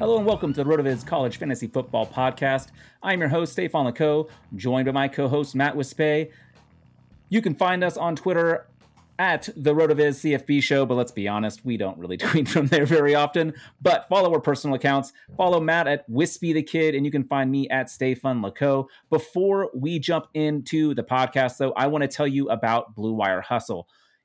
Hello and welcome to the RotoViz College Fantasy Football Podcast. I'm your host, Stefan Leco, joined by my co-host, Matt Wispe. You can find us on Twitter at the RotoViz CFB show, but let's be honest, we don't really tweet from there very often. But follow our personal accounts. Follow Matt at Wispy the Kid, and you can find me at Stefan Leco. Before we jump into the podcast, though, I want to tell you about Blue Wire Hustle.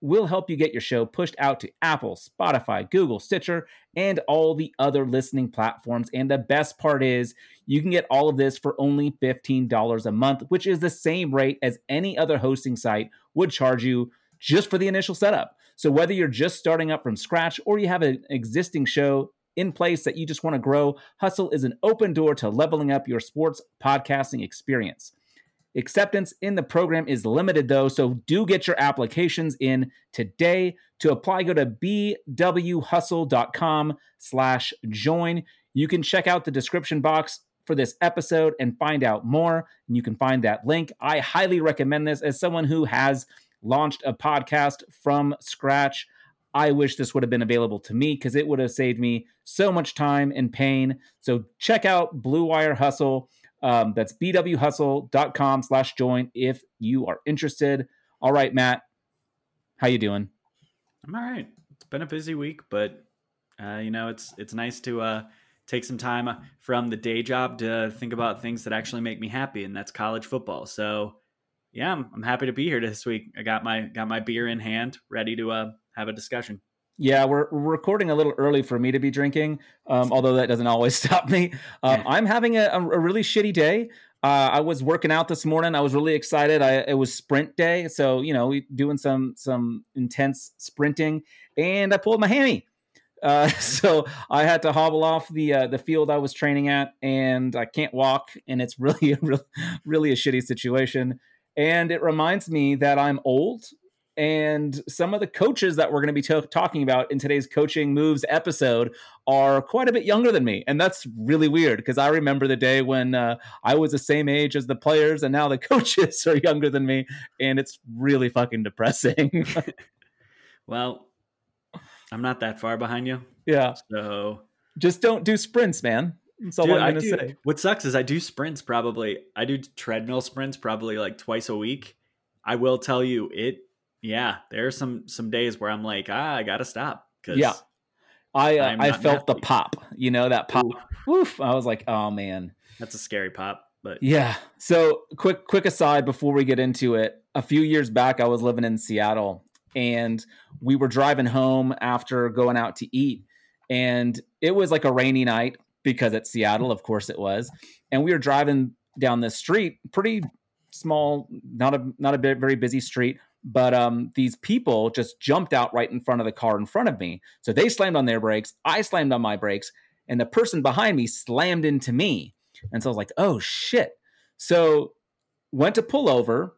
will help you get your show pushed out to Apple, Spotify, Google, Stitcher, and all the other listening platforms. And the best part is, you can get all of this for only $15 a month, which is the same rate as any other hosting site would charge you just for the initial setup. So, whether you're just starting up from scratch or you have an existing show in place that you just want to grow, Hustle is an open door to leveling up your sports podcasting experience. Acceptance in the program is limited though, so do get your applications in today. To apply, go to bwhustle.com slash join. You can check out the description box for this episode and find out more. And you can find that link. I highly recommend this as someone who has launched a podcast from scratch. I wish this would have been available to me because it would have saved me so much time and pain. So check out Blue Wire Hustle. Um, that's bwhustle.com slash join if you are interested. All right, Matt, how you doing? I'm all right. It's been a busy week, but uh, you know, it's it's nice to uh, take some time from the day job to think about things that actually make me happy, and that's college football. So, yeah, I'm, I'm happy to be here this week. I got my got my beer in hand, ready to uh, have a discussion. Yeah, we're, we're recording a little early for me to be drinking, um, although that doesn't always stop me. Um, I'm having a, a, really shitty day. Uh, I was working out this morning. I was really excited. I, it was sprint day, so you know, we doing some some intense sprinting, and I pulled my hammy. Uh, so I had to hobble off the uh, the field I was training at, and I can't walk, and it's really, a really, really a shitty situation. And it reminds me that I'm old and some of the coaches that we're going to be t- talking about in today's coaching moves episode are quite a bit younger than me and that's really weird because i remember the day when uh, i was the same age as the players and now the coaches are younger than me and it's really fucking depressing. Well i'm not that far behind you. Yeah. So just don't do sprints man. That's all Dude, i'm gonna say. What sucks is i do sprints probably i do treadmill sprints probably like twice a week. I will tell you it. Yeah, there are some some days where I'm like, ah, I gotta stop. Cause yeah, I uh, I felt the pop. You know that pop. Ooh. Oof! I was like, oh man, that's a scary pop. But yeah. So quick quick aside before we get into it. A few years back, I was living in Seattle, and we were driving home after going out to eat, and it was like a rainy night because it's Seattle, of course it was, and we were driving down this street, pretty small, not a not a very busy street, but um, these people just jumped out right in front of the car in front of me. So they slammed on their brakes, I slammed on my brakes, and the person behind me slammed into me. And so I was like, "Oh shit!" So went to pull over.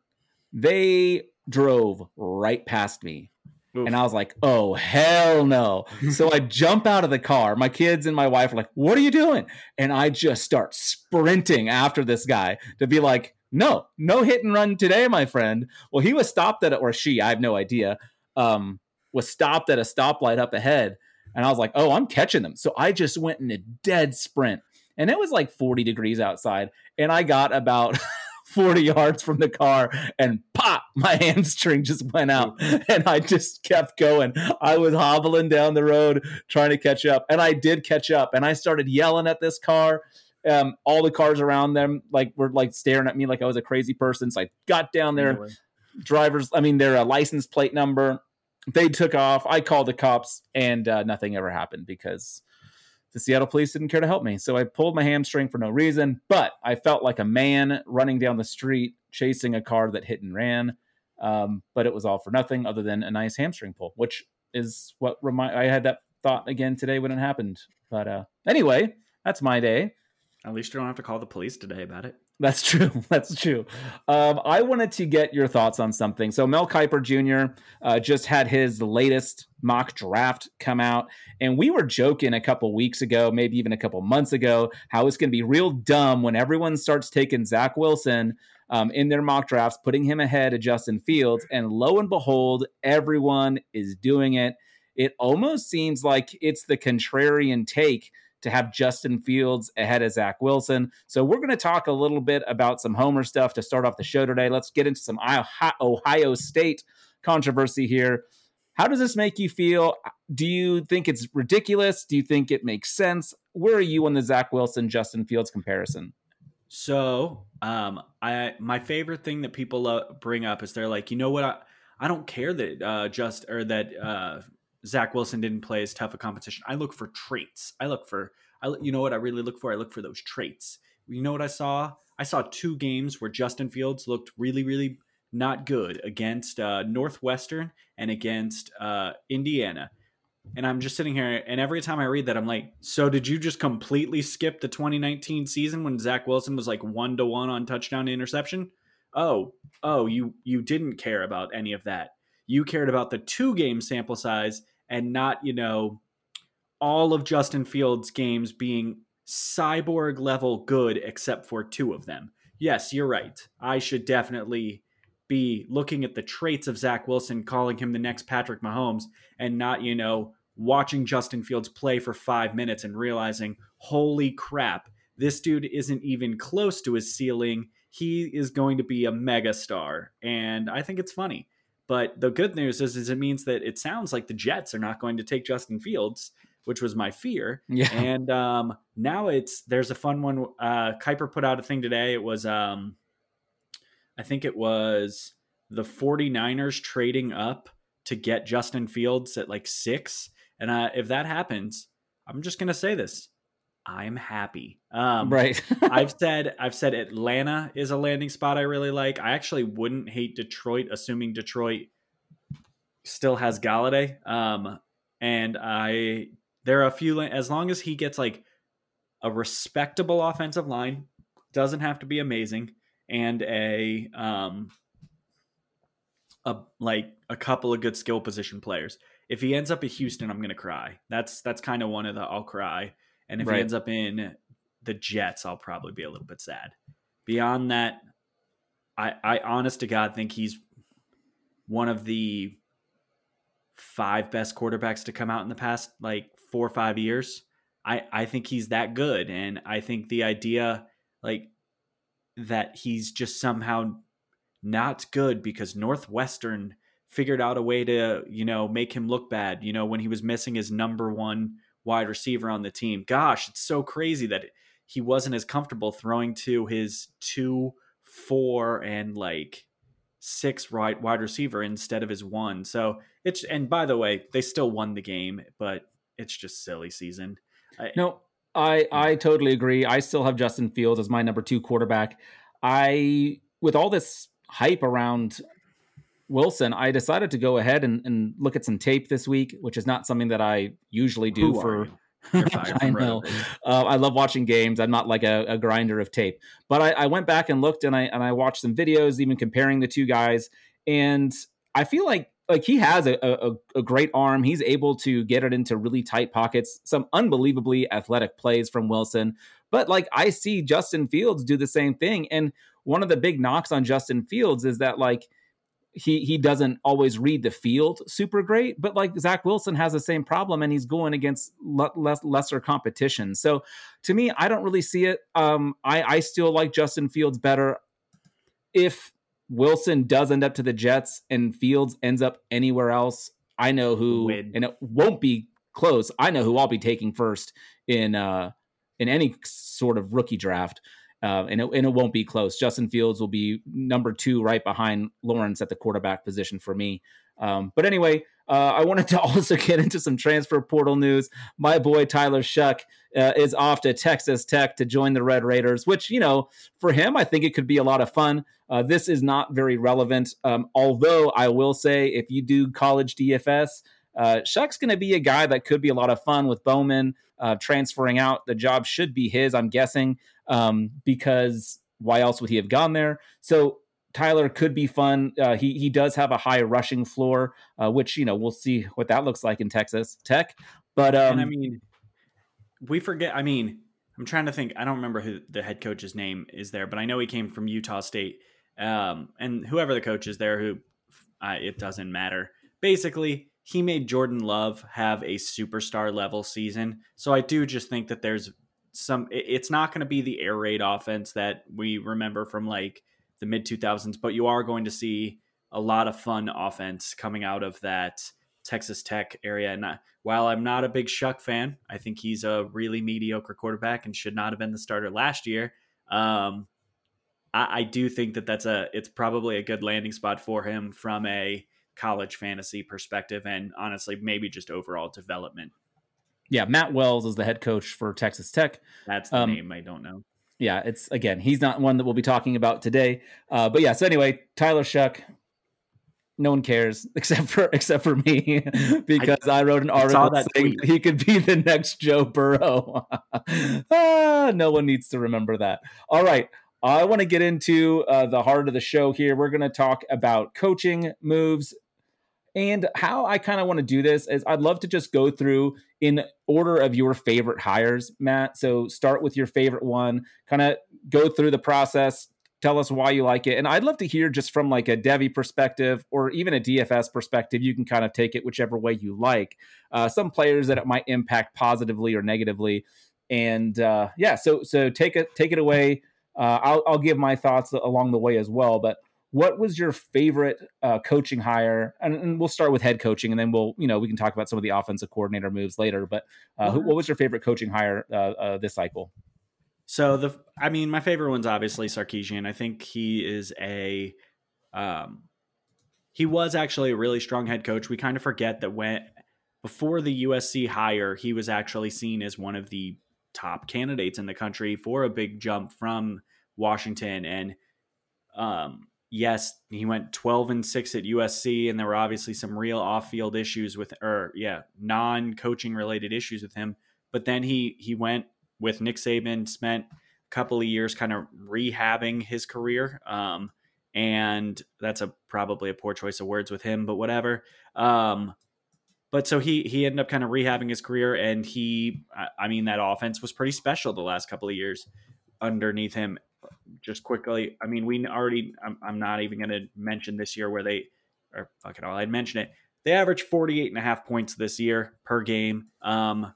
They drove right past me. Oof. And I was like, oh, hell no. so I jump out of the car. My kids and my wife are like, what are you doing? And I just start sprinting after this guy to be like, no, no hit and run today, my friend. Well, he was stopped at, or she, I have no idea, um, was stopped at a stoplight up ahead. And I was like, oh, I'm catching them. So I just went in a dead sprint. And it was like 40 degrees outside. And I got about 40 yards from the car and pop, my hamstring just went out and I just kept going. I was hobbling down the road trying to catch up and I did catch up and I started yelling at this car. Um, all the cars around them like were like staring at me like I was a crazy person. So I got down there, drivers, I mean, their uh, license plate number. They took off. I called the cops and uh, nothing ever happened because the Seattle police didn't care to help me. So I pulled my hamstring for no reason, but I felt like a man running down the street chasing a car that hit and ran. Um, but it was all for nothing other than a nice hamstring pull, which is what remind I had that thought again today when it happened. But uh, anyway, that's my day. At least you don't have to call the police today about it. That's true. That's true. Um, I wanted to get your thoughts on something. So Mel Kiper Jr. Uh, just had his latest mock draft come out, and we were joking a couple weeks ago, maybe even a couple months ago, how it's going to be real dumb when everyone starts taking Zach Wilson um, in their mock drafts, putting him ahead of Justin Fields, and lo and behold, everyone is doing it. It almost seems like it's the contrarian take to have Justin Fields ahead of Zach Wilson. So we're going to talk a little bit about some Homer stuff to start off the show today. Let's get into some Ohio State controversy here. How does this make you feel? Do you think it's ridiculous? Do you think it makes sense? Where are you on the Zach Wilson Justin Fields comparison? So, um, I my favorite thing that people bring up is they're like, you know what, I, I don't care that uh, just or that uh, Zach Wilson didn't play as tough a competition. I look for traits. I look for, I you know what I really look for? I look for those traits. You know what I saw? I saw two games where Justin Fields looked really, really not good against uh, Northwestern and against uh, Indiana. And I'm just sitting here, and every time I read that, I'm like, so did you just completely skip the 2019 season when Zach Wilson was like one to one on touchdown to interception? Oh, oh, you you didn't care about any of that. You cared about the two game sample size and not, you know, all of Justin Fields' games being cyborg level good except for two of them. Yes, you're right. I should definitely be looking at the traits of Zach Wilson, calling him the next Patrick Mahomes, and not, you know, watching Justin Fields play for five minutes and realizing, holy crap, this dude isn't even close to his ceiling. He is going to be a mega star. And I think it's funny. But the good news is, is it means that it sounds like the Jets are not going to take Justin Fields, which was my fear. Yeah. And um, now it's there's a fun one. Uh, Kiper put out a thing today. It was um, I think it was the 49ers trading up to get Justin Fields at like six. And uh, if that happens, I'm just gonna say this: I'm happy. Um, right. I've said I've said Atlanta is a landing spot I really like. I actually wouldn't hate Detroit, assuming Detroit still has Golladay. Um, and I there are a few as long as he gets like a respectable offensive line, doesn't have to be amazing, and a um a like a couple of good skill position players. If he ends up at Houston, I'm gonna cry. That's that's kind of one of the I'll cry and if right. he ends up in the Jets, I'll probably be a little bit sad. Beyond that, I, I honest to God think he's one of the five best quarterbacks to come out in the past like four or five years. I, I think he's that good. And I think the idea like that he's just somehow not good because Northwestern figured out a way to, you know, make him look bad, you know, when he was missing his number one wide receiver on the team. Gosh, it's so crazy that he wasn't as comfortable throwing to his two, four, and like six right wide receiver instead of his one. So it's and by the way, they still won the game, but it's just silly season. I, no, I I totally agree. I still have Justin Fields as my number two quarterback. I with all this hype around Wilson, I decided to go ahead and, and look at some tape this week, which is not something that I usually do Who for. I know. Uh, I love watching games. I'm not like a, a grinder of tape, but I, I, went back and looked and I and I watched some videos, even comparing the two guys, and I feel like like he has a, a, a great arm. He's able to get it into really tight pockets. Some unbelievably athletic plays from Wilson, but like I see Justin Fields do the same thing, and one of the big knocks on Justin Fields is that like he he doesn't always read the field super great, but like Zach Wilson has the same problem, and he's going against less lesser competition. So to me, I don't really see it. Um, I I still like Justin Fields better. If Wilson does end up to the Jets and Fields ends up anywhere else, I know who, Win. and it won't be close. I know who I'll be taking first in uh in any sort of rookie draft uh, and, it, and it won't be close. Justin Fields will be number two right behind Lawrence at the quarterback position for me. Um, but anyway, uh, I wanted to also get into some transfer portal news. My boy Tyler Shough uh, is off to Texas Tech to join the Red Raiders, which, you know, for him, I think it could be a lot of fun. Uh, this is not very relevant. Um, although I will say, if you do college DFS, uh, Shough's going to be a guy that could be a lot of fun with Bowman uh, transferring out. The job should be his, I'm guessing um, because why else would he have gone there? So Tyler could be fun. Uh, he he does have a high rushing floor, uh, which you know we'll see what that looks like in Texas Tech. But um, and I mean, we forget. I mean, I'm trying to think. I don't remember who the head coach's name is there, but I know he came from Utah State. Um, and whoever the coach is there, who uh, it doesn't matter. Basically, he made Jordan Love have a superstar level season. So I do just think that there's some it's not going to be the air raid offense that we remember from like the mid 2000s but you are going to see a lot of fun offense coming out of that Texas Tech area and I, while I'm not a big Shough fan I think he's a really mediocre quarterback and should not have been the starter last year um, I, I do think that that's a it's probably a good landing spot for him from a college fantasy perspective and honestly maybe just overall development yeah, Matt Wells is the head coach for Texas Tech. That's the um, name I don't know. Yeah, it's again, he's not one that we'll be talking about today. Uh, but yeah, so anyway, Tyler Shough, no one cares except for except for me because I, I wrote an article that saying tweet. he could be the next Joe Burrow. ah, no one needs to remember that. All right. I want to get into uh, the heart of the show here. We're going to talk about coaching moves, and how I kind of want to do this is I'd love to just go through in order of your favorite hires, Matt. So start with your favorite one, kind of go through the process, tell us why you like it. And I'd love to hear just from like a Devy perspective or even a DFS perspective. You can kind of take it whichever way you like. Uh, some players that it might impact positively or negatively. And uh, yeah, so so take it take it away. Uh, I'll, I'll give my thoughts along the way as well. But what was your favorite uh, coaching hire? And, and, we'll start with head coaching, and then we'll, you know, we can talk about some of the offensive coordinator moves later. But uh, who, what was your favorite coaching hire uh, uh, this cycle? So the, I mean, my favorite one's obviously Sarkisian. I think he is a, um, he was actually a really strong head coach. We kind of forget that when before the USC hire, he was actually seen as one of the top candidates in the country for a big jump from Washington and. Um, yes, he went 12 and 6 at USC, and there were obviously some real off field issues with, or yeah, non coaching related issues with him. But then he he went with Nick Saban, spent a couple of years kind of rehabbing his career. Um, and that's a probably a poor choice of words with him, but whatever. Um, but so he he ended up kind of rehabbing his career, and he, I mean, that offense was pretty special the last couple of years underneath him just quickly, I mean, we already, I'm, I'm not even going to mention this year where they, or fuck it all, I'd mention it. They averaged 48 and a half points this year per game. Um,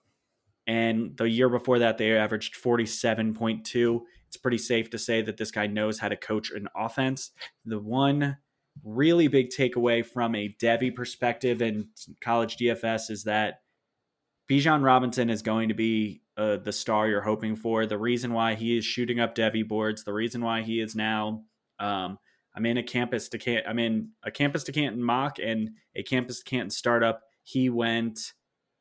and the year before that, they averaged 47.2. it's pretty safe to say that this guy knows how to coach an offense. The one really big takeaway from a Devy perspective and college DFS is that Bijan Robinson is going to be uh, the star you're hoping for. The reason why he is shooting up Devy boards, the reason why he is now, um, I'm in a campus to Canton, I'm in a campus to Canton mock and a campus to Canton startup. He went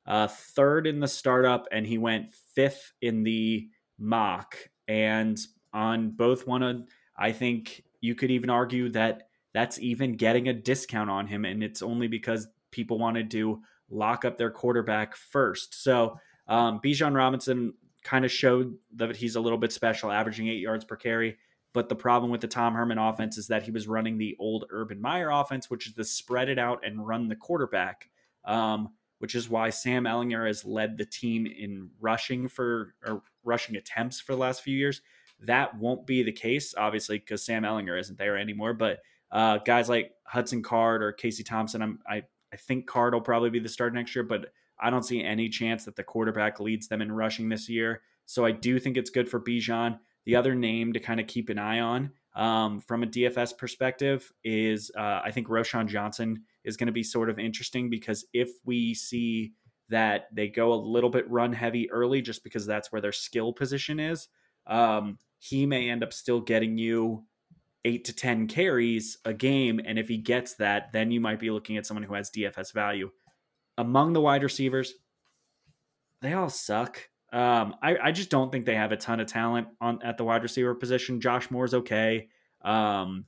uh, third in the startup and he went fifth in the mock. And on both one of, I think you could even argue that that's even getting a discount on him. And it's only because people wanted to lock up their quarterback first. So um, Bijan Robinson kind of showed that he's a little bit special, averaging eight yards per carry. But the problem with the Tom Herman offense is that he was running the old Urban Meyer offense, which is to spread it out and run the quarterback, um, which is why Sam Ehlinger has led the team in rushing for or rushing attempts for the last few years. That won't be the case, obviously, because Sam Ehlinger isn't there anymore. But uh, guys like Hudson Card or Casey Thompson, I'm, I I think Card will probably be the starter next year, but I don't see any chance that the quarterback leads them in rushing this year. So I do think it's good for Bijan. The other name to kind of keep an eye on um, from a DFS perspective is uh, I think Roschon Johnson is going to be sort of interesting because if we see that they go a little bit run heavy early just because that's where their skill position is, um, he may end up still getting you eight to 10 carries a game. And if he gets that, then you might be looking at someone who has DFS value. Among the wide receivers, they all suck. Um, I, I just don't think they have a ton of talent on at the wide receiver position. Josh Moore's okay. Um,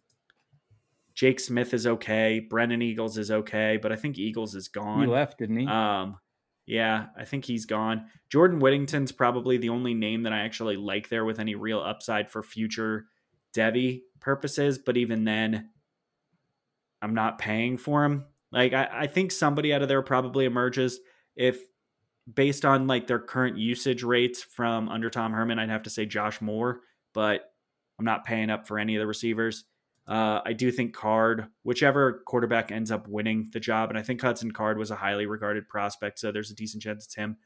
Jake Smith is okay. Brennan Eagles is okay, but I think Eagles is gone. He left, didn't he? Um, yeah, I think he's gone. Jordan Whittington's probably the only name that I actually like there with any real upside for future Devy purposes, but even then, I'm not paying for him. Like I, I think somebody out of there probably emerges if based on like their current usage rates from under Tom Herman, I'd have to say Josh Moore, but I'm not paying up for any of the receivers. Uh, I do think Card, whichever quarterback ends up winning the job, and I think Hudson Card was a highly regarded prospect, so there's a decent chance it's him.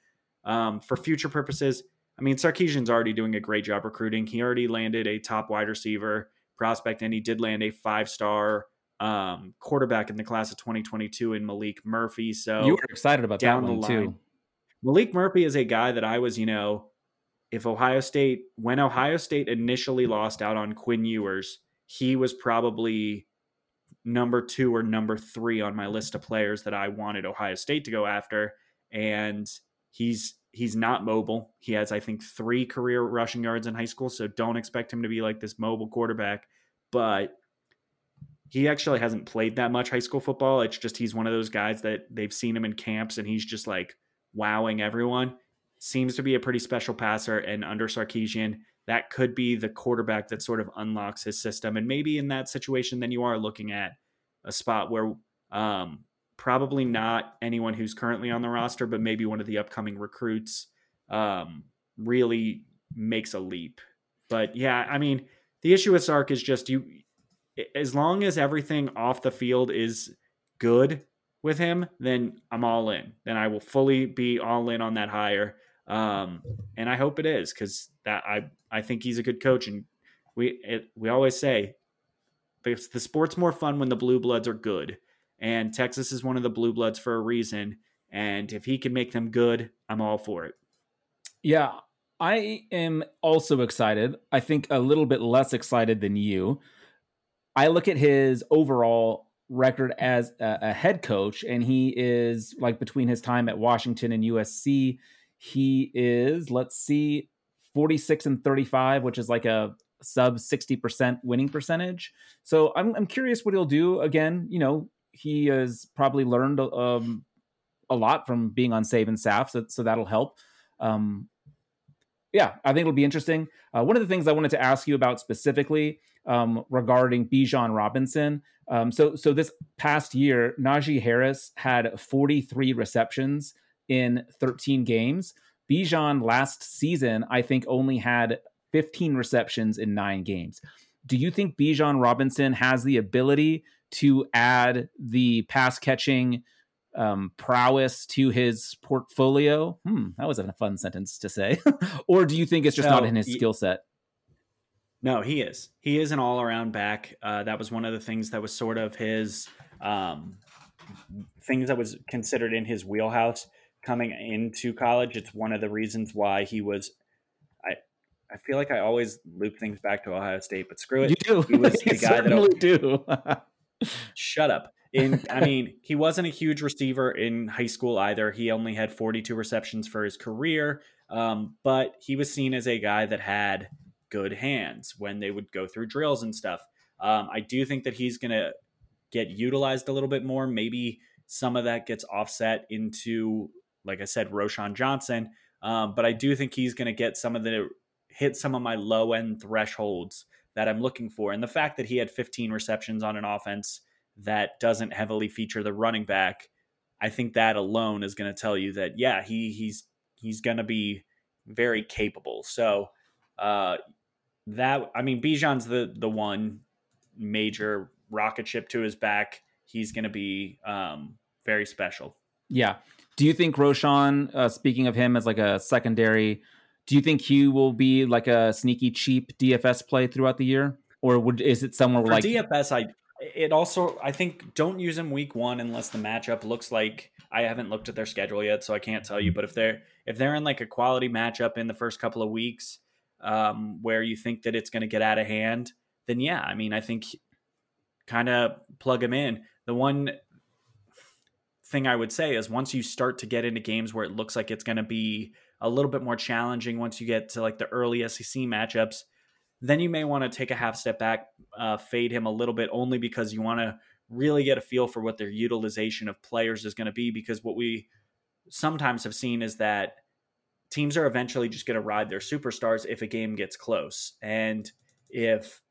Um, for future purposes, I mean, Sarkisian's already doing a great job recruiting. He already landed a top wide receiver prospect, and he did land a five star um, quarterback in the class of 2022 in Maalik Murphy. So you were excited about down that one the line, too. Maalik Murphy is a guy that I was, you know, if Ohio State, when Ohio State initially lost out on Quinn Ewers, he was probably number two or number three on my list of players that I wanted Ohio State to go after. And he's he's not mobile. He has, I think, three career rushing yards in high school, so don't expect him to be like this mobile quarterback. But he actually hasn't played that much high school football. It's just he's one of those guys that they've seen him in camps and he's just like wowing everyone. Seems to be a pretty special passer, and under Sarkisian, that could be the quarterback that sort of unlocks his system. And maybe in that situation, then you are looking at a spot where um, probably not anyone who's currently on the roster, but maybe one of the upcoming recruits um, really makes a leap. But yeah, I mean, the issue with Sark is just you, as long as everything off the field is good with him, then I'm all in. Then I will fully be all in on that hire. Um, and I hope it is because that I I think he's a good coach, and we it, we always say the, the sport's more fun when the blue bloods are good. And Texas is one of the blue bloods for a reason. And if he can make them good, I'm all for it. Yeah, I am also excited. I think a little bit less excited than you. I look at his overall record as a, a, head coach, and he is like between his time at Washington and USC, he is, let's see, 46 and 35, which is like a sub 60% winning percentage. So I'm, I'm curious what he'll do. Again, you know, he has probably learned um, a lot from being on Saban staff, so, so that'll help. Um, yeah, I think it'll be interesting. Uh, one of the things I wanted to ask you about specifically um, regarding Bijan Robinson. Um, so, so this past year, Najee Harris had 43 receptions in 13 games. Bijan last season, I think, only had 15 receptions in nine games. Do you think Bijan Robinson has the ability to add the pass catching um, prowess to his portfolio? Hmm, that was a fun sentence to say. or do you think it's just not in his skill set? No, he is. He is an all around back. Uh, that was one of the things that was sort of his um, things that was considered in his wheelhouse coming into college. It's one of the reasons why he was. I I feel like I always loop things back to Ohio State, but screw it. You do. He was the guy that do. shut up. In I mean, he wasn't a huge receiver in high school either. He only had 42 receptions for his career, um, but he was seen as a guy that had good hands when they would go through drills and stuff. Um, I do think that he's going to get utilized a little bit more. Maybe some of that gets offset into, like I said, Roschon Johnson. Um, but I do think he's going to get some of the hit some of my low end thresholds that I'm looking for. And the fact that he had 15 receptions on an offense that doesn't heavily feature the running back, I think that alone is going to tell you that yeah, he he's he's going to be very capable. So uh, that I mean, Bijan's the the one major rocket ship to his back. He's going to be um, very special. Yeah. Do you think Roschon? uh, speaking of him as like a secondary, do you think he will be like a sneaky cheap DFS play throughout the year, or would is it somewhere For like DFS? I it also I think don't use him week one unless the matchup looks like I haven't looked at their schedule yet, so I can't tell you. But if they're if they're in like a quality matchup in the first couple of weeks, um, where you think that it's going to get out of hand, then yeah, I mean, I think kind of plug him in. The one thing I would say is once you start to get into games where it looks like it's going to be a little bit more challenging, once you get to like the early SEC matchups, then you may want to take a half step back, uh, fade him a little bit, only because you want to really get a feel for what their utilization of players is going to be. Because what we sometimes have seen is that teams are eventually just going to ride their superstars if a game gets close. And if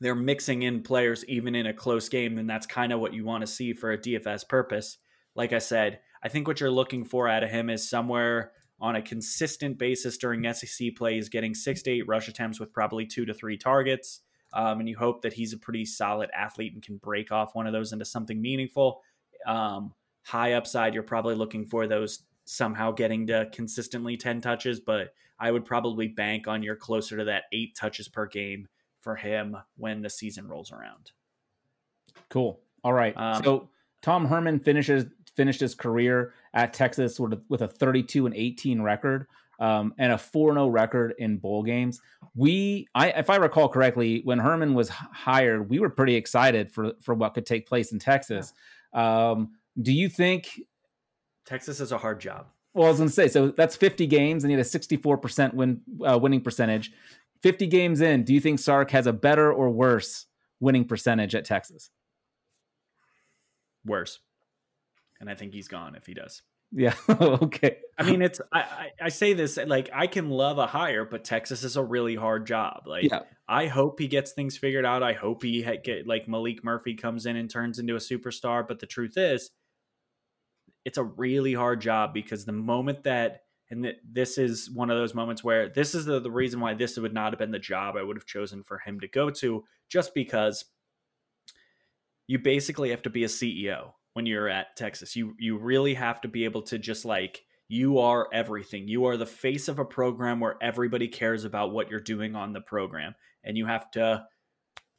they're mixing in players even in a close game, then that's kind of what you want to see for a DFS purpose. Like I said, I think what you're looking for out of him is somewhere on a consistent basis during SEC play is getting six to eight rush attempts with probably two to three targets. Um, and you hope that he's a pretty solid athlete and can break off one of those into something meaningful. Um, high upside, you're probably looking for those somehow getting to consistently 10 touches, but I would probably bank on you're closer to that eight touches per game for him when the season rolls around. Cool. All right. Um, so Tom Herman finishes finished his career at Texas with a, with a 32 and 18 record um, and a 4-0 record in bowl games. We, I, if I recall correctly, when Herman was hired, we were pretty excited for for what could take place in Texas. Um, do you think Texas is a hard job? Well, I was going to say, so that's 50 games, and he had a 64% win uh, winning percentage. 50 games in, do you think Sark has a better or worse winning percentage at Texas? Worse. And I think he's gone if he does. Yeah. okay. I mean, it's I, I, I say this like I can love a hire, but Texas is a really hard job. Like yeah. I hope he gets things figured out. I hope he get like Maalik Murphy comes in and turns into a superstar. But the truth is, it's a really hard job because the moment that and that this is one of those moments where this is the, the reason why this would not have been the job I would have chosen for him to go to, just because you basically have to be a CEO when you're at Texas. You you really have to be able to just like you are everything. You are the face of a program where everybody cares about what you're doing on the program. And you have to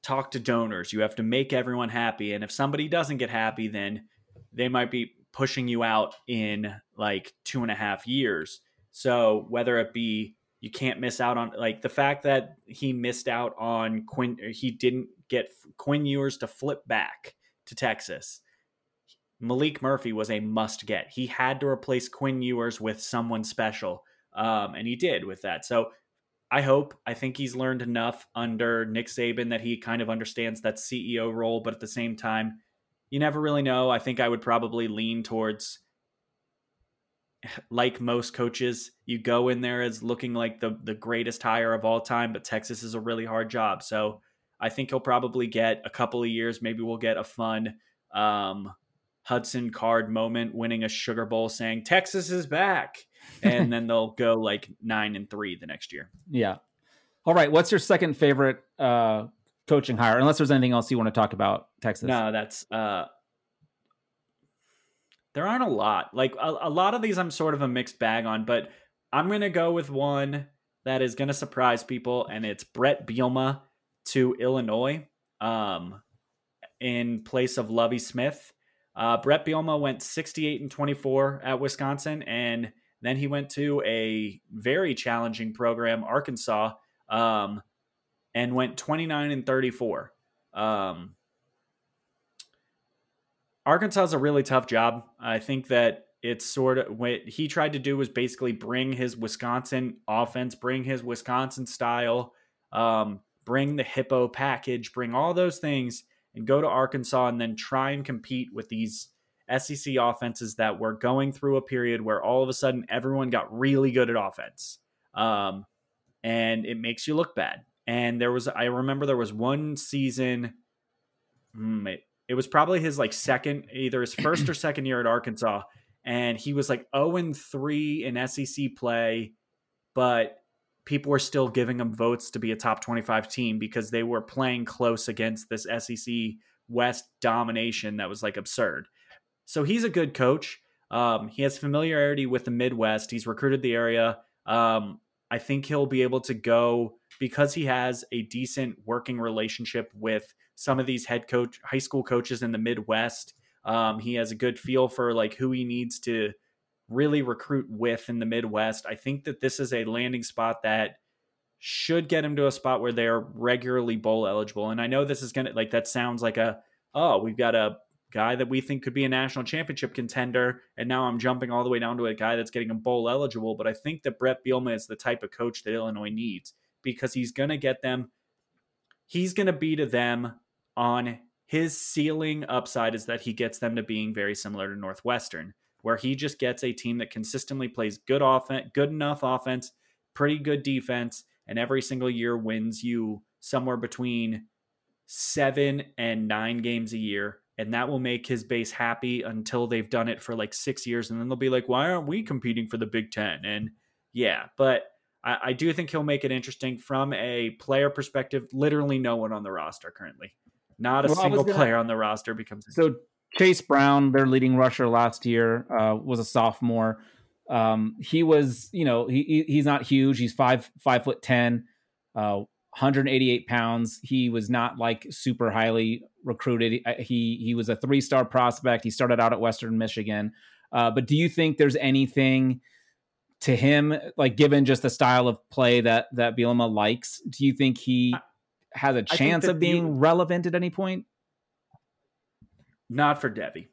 talk to donors. You have to make everyone happy. And if somebody doesn't get happy, then they might be pushing you out in like two and a half years. So whether it be you can't miss out on like the fact that he missed out on Quinn, he didn't get Quinn Ewers to flip back to Texas. Maalik Murphy was a must get. He had to replace Quinn Ewers with someone special, um, and he did with that. So I hope, I think he's learned enough under Nick Saban that he kind of understands that CEO role, but at the same time, you never really know. I think I would probably lean towards like most coaches, you go in there as looking like the the greatest hire of all time, but Texas is a really hard job. So I think he'll probably get a couple of years. Maybe we'll get a fun um, Hudson Card moment, winning a Sugar Bowl, saying Texas is back, and then they'll go like nine and three the next year. Yeah. All right. What's your second favorite uh, coaching hire? Unless there's anything else you want to talk about Texas. No, that's uh, there aren't a lot. Like a, a lot of these, I'm sort of a mixed bag on, but I'm gonna go with one that is going to surprise people, and it's Bret Bielema to Illinois um, in place of Lovie Smith. Uh, Bret Bielema went 68 and 24 at Wisconsin, and then he went to a very challenging program, Arkansas, um, and went 29 and 34. Um, Arkansas is a really tough job. I think that it's sort of what he tried to do was basically bring his Wisconsin offense, bring his Wisconsin style, um, bring the hippo package, bring all those things, and go to Arkansas and then try and compete with these SEC offenses that were going through a period where all of a sudden everyone got really good at offense. Um, and it makes you look bad. And there was, I remember there was one season, hmm, it, it was probably his like second, either his first or second year at Arkansas. And he was like 0 and 3 in SEC play, but people were still giving him votes to be a top 25 team because they were playing close against this SEC West domination that was like absurd. So he's a good coach. Um, he has familiarity with the Midwest. He's recruited the area. Um, I think he'll be able to go because he has a decent working relationship with some of these head coach, high school coaches in the Midwest. Um, he has a good feel for like who he needs to really recruit with in the Midwest. I think that this is a landing spot that should get him to a spot where they're regularly bowl eligible. And I know this is going to like that sounds like a oh, we've got a guy that we think could be a national championship contender, and now I'm jumping all the way down to a guy that's getting a bowl eligible. But I think that Bret Bielema is the type of coach that Illinois needs because he's going to get them. He's going to be to them on his ceiling upside is that he gets them to being very similar to Northwestern, where he just gets a team that consistently plays good offense, good enough offense, pretty good defense, and every single year wins you somewhere between seven and nine games a year and that will make his base happy until they've done it for like six years and then they'll be like why aren't we competing for the big ten? And yeah but I, I do think he'll make it interesting from a player perspective. Literally no one on the roster currently. Not a well, single gonna, player on the roster becomes so chase brown their leading rusher last year uh, was a sophomore um, he was you know he, he's not huge he's five five foot ten uh, 188 pounds. He was not like super highly recruited. He he was a three star prospect. He started out at Western Michigan. Uh, but do you think there's anything to him, like given just the style of play that that Bielema likes? Do you think he has a chance of being you, relevant at any point? Not for Devy.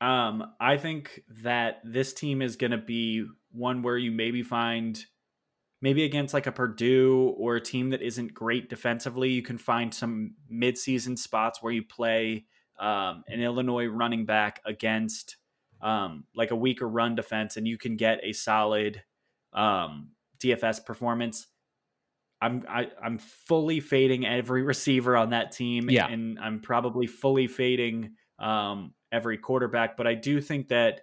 Um, I think that this team is going to be one where you maybe find maybe against like a Purdue or a team that isn't great defensively, you can find some midseason spots where you play um, an Illinois running back against um, like a weaker run defense, and you can get a solid um, DFS performance. I'm I, am i am fully fading every receiver on that team, yeah. and I'm probably fully fading um, every quarterback. But I do think that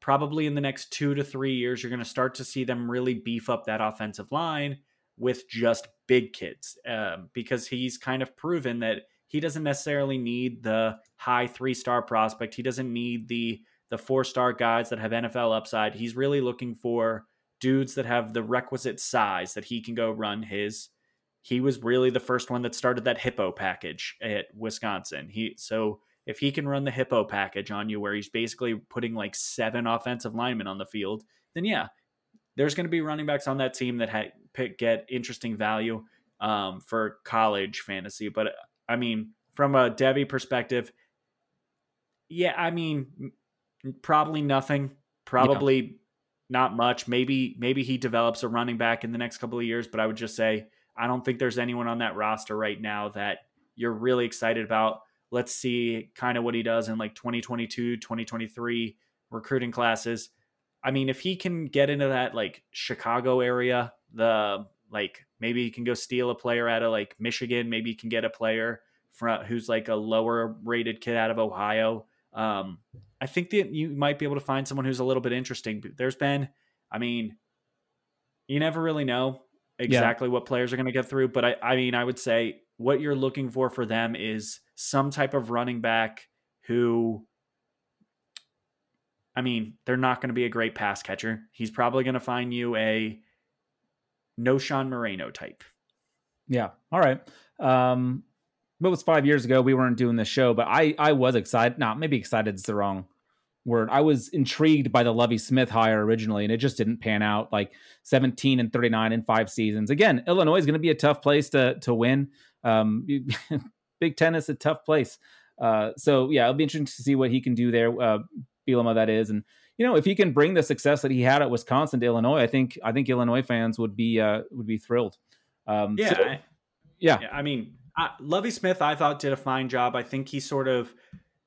probably in the next two to three years, you're going to start to see them really beef up that offensive line with just big kids um, because he's kind of proven that he doesn't necessarily need the high three star prospect. He doesn't need the the four star guys that have NFL upside. He's really looking for dudes that have the requisite size that he can go run his. He was really the first one that started that hippo package at Wisconsin. He so if he can run the hippo package on you where he's basically putting like seven offensive linemen on the field, then yeah, there's going to be running backs on that team that ha- pick, get interesting value um, for college fantasy. But I mean, from a Devy perspective, yeah, I mean, probably nothing. Probably yeah. not much. Maybe maybe he develops a running back in the next couple of years. But I would just say I don't think there's anyone on that roster right now that you're really excited about let's see kind of what he does in like 2022, 2023 recruiting classes. I mean, if he can get into that like Chicago area, the like maybe he can go steal a player out of like Michigan, maybe he can get a player from who's like a lower rated kid out of Ohio. Um, I think that you might be able to find someone who's a little bit interesting. There's been, I mean, you never really know exactly yeah. what players are going to get through, but I, I mean, I would say what you're looking for for them is some type of running back who I mean, they're not going to be a great pass catcher. He's probably going to find you a Knowshon Moreno type. Yeah. All right. Um, it was five years ago. We weren't doing this show, but I I was excited. Not maybe excited is the wrong word. I was intrigued by the Lovie Smith hire originally, and it just didn't pan out. Like 17 and 39 in five seasons. Again, Illinois is going to be a tough place to to win. Um, Big Ten is a tough place. Uh, so yeah, it'll be interesting to see what he can do there. Uh, Bielema, that is, and you know if he can bring the success that he had at Wisconsin to Illinois, I think I think Illinois fans would be uh, would be thrilled. Um, yeah, so, I, yeah, yeah. I mean, Lovie Smith, I thought did a fine job. I think he sort of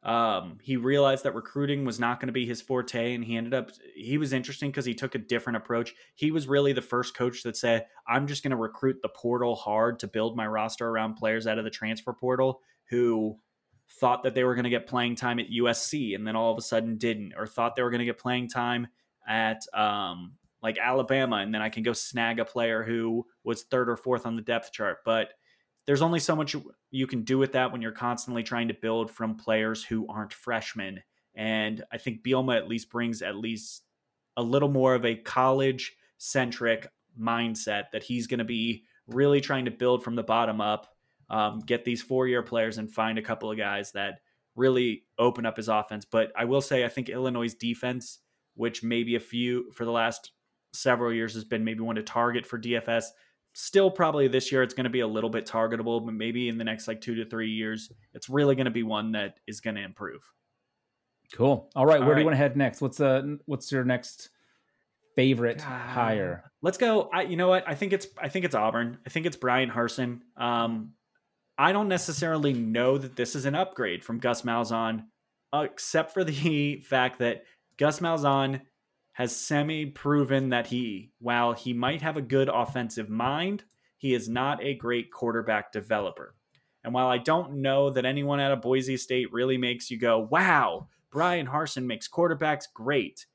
um, he realized that recruiting was not going to be his forte, and he ended up he was interesting because he took a different approach. He was really the first coach that said, "I'm just going to recruit the portal hard to build my roster around players out of the transfer portal who." Thought that they were going to get playing time at USC and then all of a sudden didn't, or thought they were going to get playing time at um, like Alabama and then I can go snag a player who was third or fourth on the depth chart. But there's only so much you can do with that when you're constantly trying to build from players who aren't freshmen. And I think Bielema at least brings at least a little more of a college centric mindset that he's going to be really trying to build from the bottom up, um, get these four year players and find a couple of guys that really open up his offense. But I will say, I think Illinois' defense, which maybe a few for the last several years has been maybe one to target for DFS, still probably this year it's going to be a little bit targetable, but maybe in the next like two to three years, it's really going to be one that is going to improve. Cool. All right, All where right. do you want to head next? What's uh what's your next favorite uh, hire? Let's go. I you know what? I think it's I think it's Auburn. I think it's Bryan Harsin. Um I don't necessarily know that this is an upgrade from Gus Malzahn, uh, except for the fact that Gus Malzahn has semi proven that he, while he might have a good offensive mind, he is not a great quarterback developer. And while I don't know that anyone out of Boise State really makes you go, wow, Bryan Harsin makes quarterbacks great.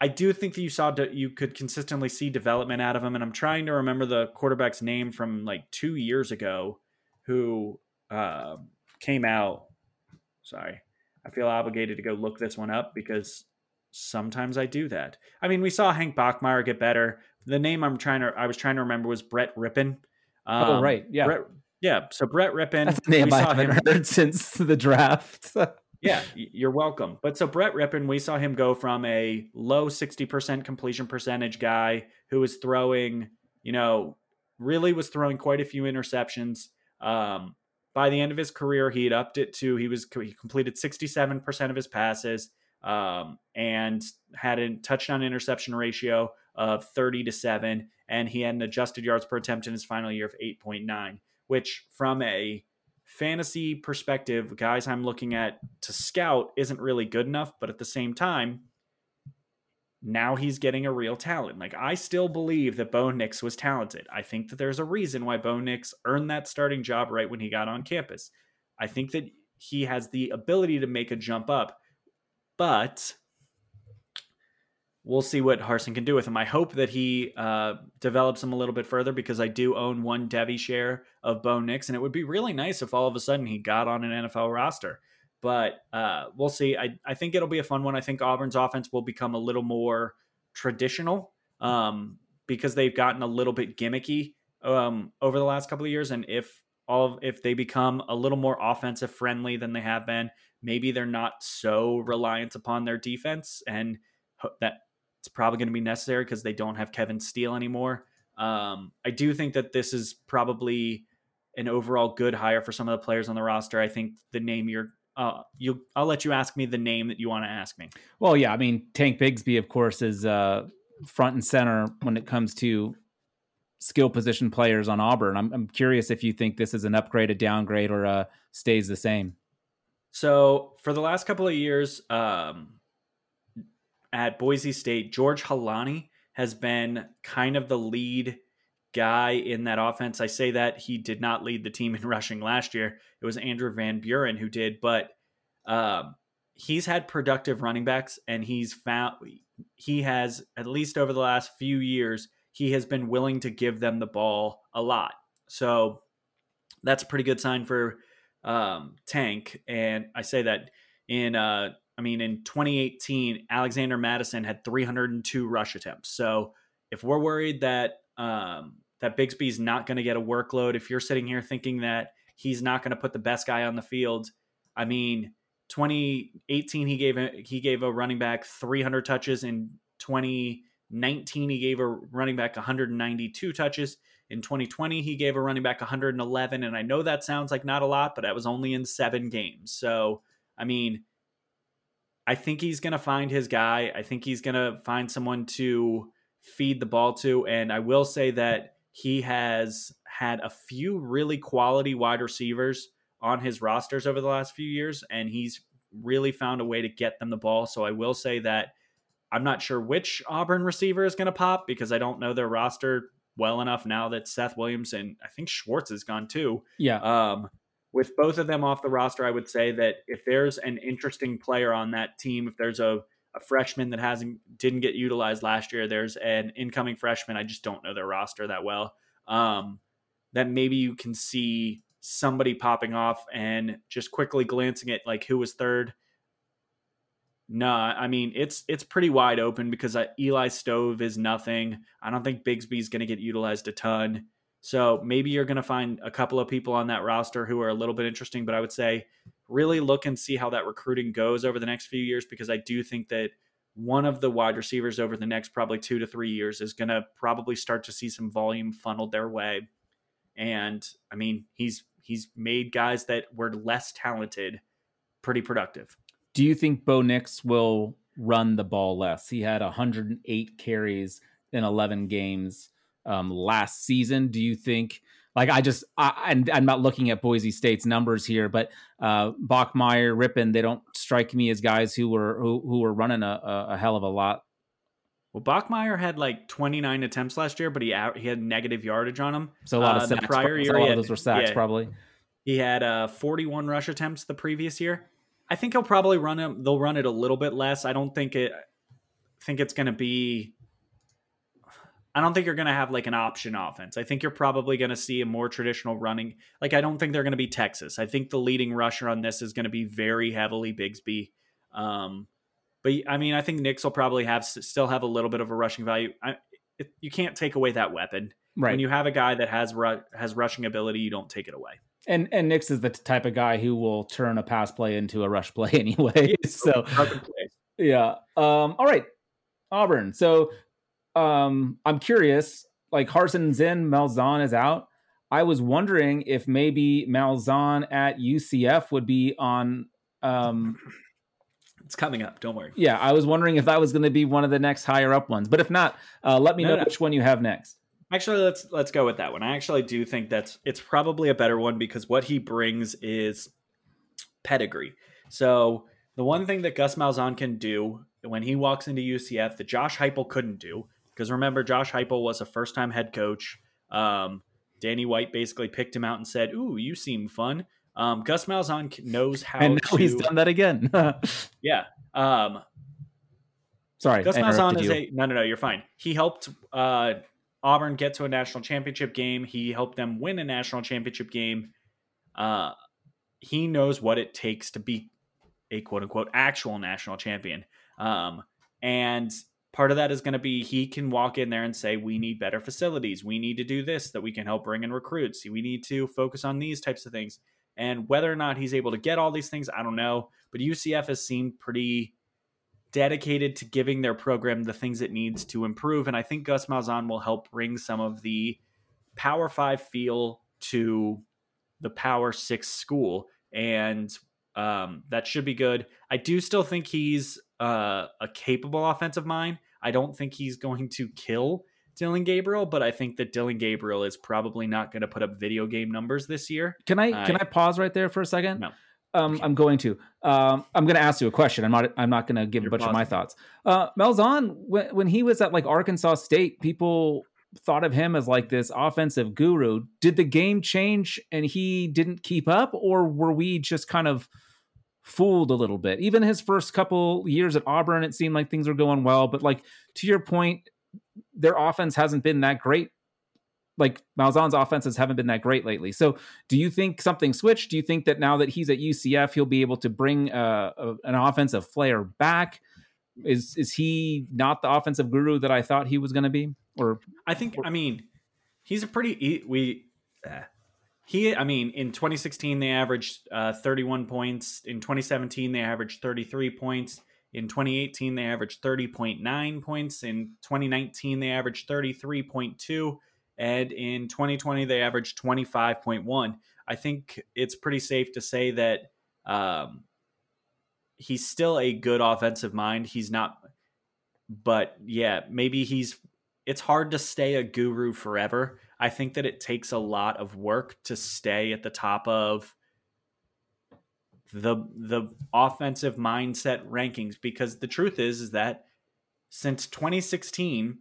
I do think that you saw you could consistently see development out of him, and I'm trying to remember the quarterback's name from like two years ago, who uh, came out. Sorry, I feel obligated to go look this one up because sometimes I do that. I mean, we saw Hank Bachmeier get better. The name I'm trying to I was trying to remember was Brett Rypien. Oh, um, oh right, yeah, Brett, yeah. So Brett Rypien. That's a name I haven't him, heard since the draft. yeah, you're welcome. But so Brett Rypien, we saw him go from a low 60% completion percentage guy who was throwing, you know, really was throwing quite a few interceptions. Um, by the end of his career, he had upped it to he was he completed 67% of his passes um, and had a touchdown interception ratio of 30 to 7 and he had an adjusted yards per attempt in his final year of 8.9 which from a fantasy perspective guys i'm looking at to scout isn't really good enough but at the same time now he's getting a real talent. Like i still believe that bo nix was talented. I think that there's a reason why bo nix earned that starting job right when he got on campus. I think that he has the ability to make a jump up but we'll see what Harsin can do with him. I hope that he uh, develops him a little bit further because I do own one Devy share of Bo Nix, and it would be really nice if all of a sudden he got on an NFL roster. But uh, we'll see. I, I think it'll be a fun one. I think Auburn's offense will become a little more traditional um, because they've gotten a little bit gimmicky um, over the last couple of years. And if all if they become a little more offensive friendly than they have been, maybe they're not so reliant upon their defense, and that it's probably going to be necessary because they don't have Kevin Steele anymore. Um, I do think that this is probably an overall good hire for some of the players on the roster. I think the name you're uh, you I'll let you ask me the name that you want to ask me. Well, yeah, I mean Tank Bigsby, of course, is uh, front and center when it comes to skill position players on Auburn. I'm, I'm curious if you think this is an upgrade, a downgrade, or uh, stays the same. So for the last couple of years um, at Boise State, George Holani has been kind of the lead guy in that offense. I say that he did not lead the team in rushing last year. It was Andrew Van Buren who did, but um, he's had productive running backs, and he's found he has at least over the last few years he has been willing to give them the ball a lot. So that's a pretty good sign for um, tank. And I say that in, uh, I mean, in 2018, Alexander Mattison had 302 rush attempts. So if we're worried that um, that Bigsby's not going to get a workload. If you're sitting here thinking that he's not going to put the best guy on the field, I mean, 2018 he gave a, he gave a running back 300 touches. In 2019 he gave a running back 192 touches. In 2020 he gave a running back 111, and I know that sounds like not a lot, but that was only in seven games. So I mean, I think he's going to find his guy. I think he's going to find someone to feed the ball to. And I will say that he has had a few really quality wide receivers on his rosters over the last few years, and he's really found a way to get them the ball. So I will say that I'm not sure which Auburn receiver is going to pop because I don't know their roster well enough now that Seth Williams and I think Schwartz is gone too. Yeah. Um, with both of them off the roster, I would say that if there's an interesting player on that team, if there's a, a freshman that hasn't didn't get utilized last year, there's an incoming freshman. I just don't know their roster that well. Um, that maybe you can see somebody popping off and just quickly glancing at like who was third. No, I mean it's it's pretty wide open because uh, Eli Stove is nothing. I don't think Bigsby's going to get utilized a ton. So maybe you're going to find a couple of people on that roster who are a little bit interesting, but I would say really look and see how that recruiting goes over the next few years because I do think that one of the wide receivers over the next probably two to three years is going to probably start to see some volume funneled their way. And I mean, he's he's made guys that were less talented pretty productive. Do you think Bo Nix will run the ball less? He had 108 carries in 11 games um, last season. Do you think? Like I just, I, and I'm not looking at Boise State's numbers here, but uh, Bachmeier, Rypien, they don't strike me as guys who were who, who were running a, a hell of a lot. Well, Bachmeier had like 29 attempts last year, but he out, he had negative yardage on him. So a lot of uh, sacks. The prior year, a lot of those were sacks, yeah, probably. He had uh, 41 rush attempts the previous year. I think he'll probably run it. They'll run it a little bit less. I don't think it. Think it's going to be I don't think you're going to have like an option offense. I think you're probably going to see a more traditional running. Like, I don't think they're going to be Texas. I think the leading rusher on this is going to be very heavily Bigsby. Um, but I mean, I think Nix will probably have still have a little bit of a rushing value. I, it, you can't take away that weapon. Right. When you have a guy that has has rushing ability, you don't take it away. And and Nix is the type of guy who will turn a pass play into a rush play anyway. So yeah. Um, all right, Auburn. So um, I'm curious. Like Harsin's in, Malzahn is out. I was wondering if maybe Malzahn at UCF would be on. Um, it's coming up. Don't worry. Yeah, I was wondering if that was going to be one of the next higher up ones. But if not, uh, let me no, know no. which one you have next. Actually, let's let's go with that one. I actually do think that's it's probably a better one because what he brings is pedigree. So the one thing that Gus Malzahn can do when he walks into UCF that Josh Heupel couldn't do because remember, Josh Heupel was a first time head coach. Um, Danny White basically picked him out and said, Ooh, you seem fun. Um, Gus Malzahn knows how and now to... he's done that again. yeah. Um, Sorry. Gus Malzahn is you. a. No, no, no, you're fine. He helped uh, Auburn get to a national championship game. He helped them win a national championship game. Uh, he knows what it takes to be a quote unquote actual national champion. Um, and part of that is going to be he can walk in there and say we need better facilities we need to do this that we can help bring in recruits we need to focus on these types of things and whether or not he's able to get all these things i don't know but ucf has seemed pretty dedicated to giving their program the things it needs to improve and i think gus malzahn will help bring some of the power five feel to the power six school and um, that should be good i do still think he's uh, a capable offensive mind I don't think he's going to kill Dillon Gabriel, but I think that Dillon Gabriel is probably not going to put up video game numbers this year. Can I can I pause right there for a second? No. Um, I'm going to. Um, I'm going to ask you a question. I'm not. I'm not going to give You're a bunch pausing. of my thoughts. Uh, Malzahn, when, when he was at like Arkansas State, people thought of him as like this offensive guru. Did the game change and he didn't keep up, or were we just kind of fooled a little bit. Even his first couple years at Auburn, it seemed like things were going well. But like to your point, their offense hasn't been that great. Like Malzahn's offenses haven't been that great lately. So, do you think something switched? Do you think that now that he's at UCF, he'll be able to bring uh, a, an offensive flair back? Is is he not the offensive guru that I thought he was going to be? Or I think I mean he's a pretty we uh, he I mean in 2016 they averaged uh, 31 points. In 2017 they averaged 33 points. In 2018 they averaged 30.9 points. In 2019 they averaged 33.2 and in 2020 they averaged 25.1. I think it's pretty safe to say that um, he's still a good offensive mind. He's not, but yeah, maybe he's. It's hard to stay a guru forever. I think that it takes a lot of work to stay at the top of the the offensive mindset rankings because the truth is is that since 2016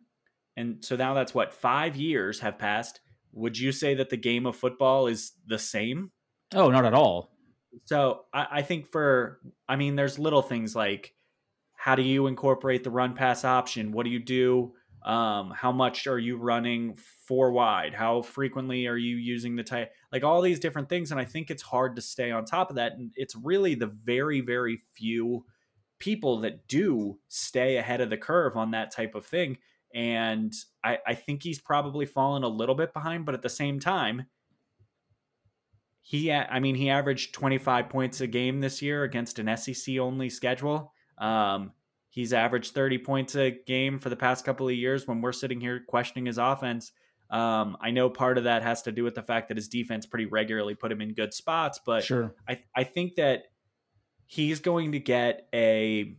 and so now that's what 5 years have passed would you say that the game of football is the same oh not at all so I, I think for I mean, there's little things like how do you incorporate the run pass option? What do you do? Um, how much are you running four wide? How frequently are you using the tight? Like all these different things, and I think it's hard to stay on top of that. And it's really the very, very few people that do stay ahead of the curve on that type of thing. And I, I think he's probably fallen a little bit behind, but at the same time, he I mean he averaged 25 points a game this year against an SEC only schedule. Um, he's averaged 30 points a game for the past couple of years when we're sitting here questioning his offense. Um, I know part of that has to do with the fact that his defense pretty regularly put him in good spots, but sure. I I think that he's going to get a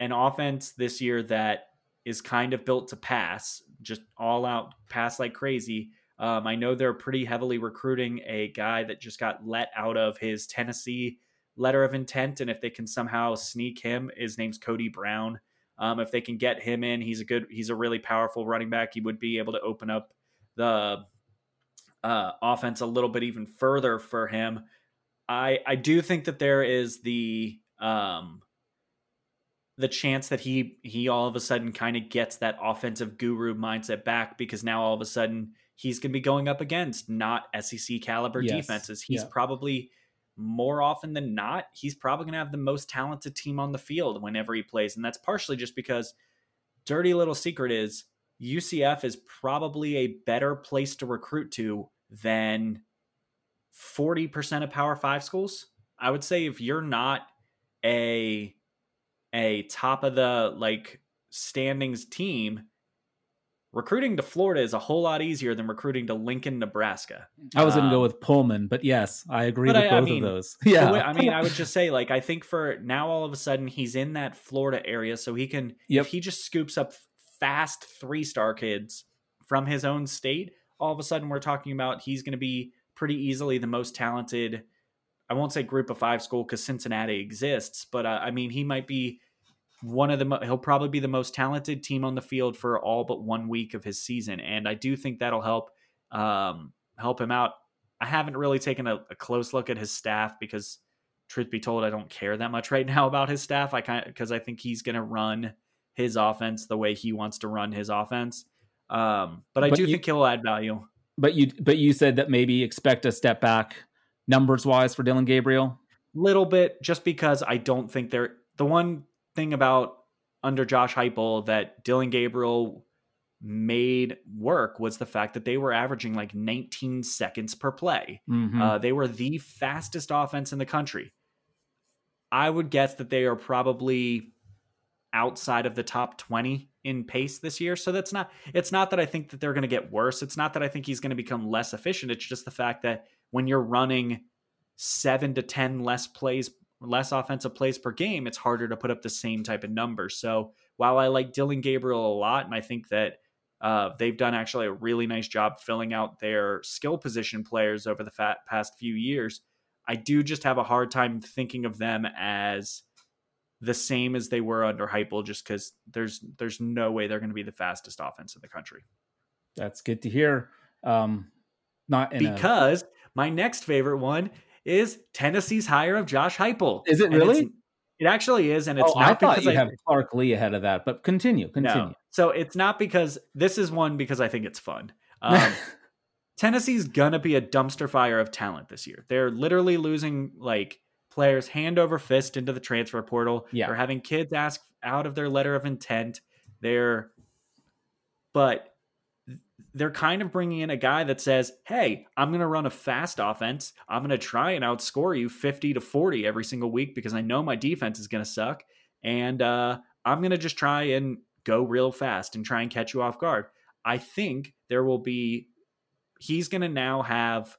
an offense this year that is kind of built to pass, just all out pass like crazy um, I know they're pretty heavily recruiting a guy that just got let out of his Tennessee letter of intent, and if they can somehow sneak him, his name's Cody Brown. Um, if they can get him in, he's a good, he's a really powerful running back. He would be able to open up the uh, offense a little bit even further for him. I I do think that there is the um, the chance that he he all of a sudden kind of gets that offensive guru mindset back because now all of a sudden he's going to be going up against not SEC caliber yes. defenses. He's yeah. probably more often than not, he's probably going to have the most talented team on the field whenever he plays. And that's partially just because dirty little secret is UCF is probably a better place to recruit to than 40% of Power 5 schools. I would say if you're not a a top of the like standings team, recruiting to Florida is a whole lot easier than recruiting to Lincoln, Nebraska. I was going to go um, with Pullman, but yes, I agree with I, both I mean, of those. Yeah. I mean, I would just say, like, I think for now, all of a sudden, he's in that Florida area. So he can, yep. if he just scoops up fast three star kids from his own state, all of a sudden, we're talking about he's going to be pretty easily the most talented. I won't say group of five school because Cincinnati exists, but uh, I mean, he might be one of the he'll probably be the most talented team on the field for all but one week of his season, and I do think that'll help um, help him out. I haven't really taken a, a, close look at his staff because, truth be told, I don't care that much right now about his staff. I kind because I think he's going to run his offense the way he wants to run his offense. Um, but I but do you, think he'll add value. But you but you said that maybe expect a step back numbers wise for Dillon Gabriel. Little bit, just because I don't think they're the one thing about under Josh Heupel that Dillon Gabriel made work was the fact that they were averaging like 19 seconds per play. Mm-hmm. Uh, they were the fastest offense in the country. I would guess that they are probably outside of the top 20 in pace this year. So that's not it's not that I think that they're going to get worse. It's not that I think he's going to become less efficient. It's just the fact that when you're running 7 to 10 less plays less offensive plays per game, it's harder to put up the same type of numbers. So while I like Dillon Gabriel a lot, and I think that uh, they've done actually a really nice job filling out their skill position players over the fat, past few years, I do just have a hard time thinking of them as the same as they were under Heupel, just because there's there's no way they're going to be the fastest offense in the country. That's good to hear. Um, not because a... my next favorite one is Tennessee's hire of Josh Heupel. Is it really? It actually is, and it's oh, not I thought you I, have Clark Lea ahead of that. But continue, continue. No. So it's not because this is one because I think it's fun. Um, Tennessee's gonna be a dumpster fire of talent this year. They're literally losing like players hand over fist into the transfer portal. Yeah. They're having kids ask out of their letter of intent. They're, but they're kind of bringing in a guy that says, "Hey, I'm going to run a fast offense. I'm going to try and outscore you 50 to 40 every single week because I know my defense is going to suck, and uh, I'm going to just try and go real fast and try and catch you off guard." I think there will be. He's going to now have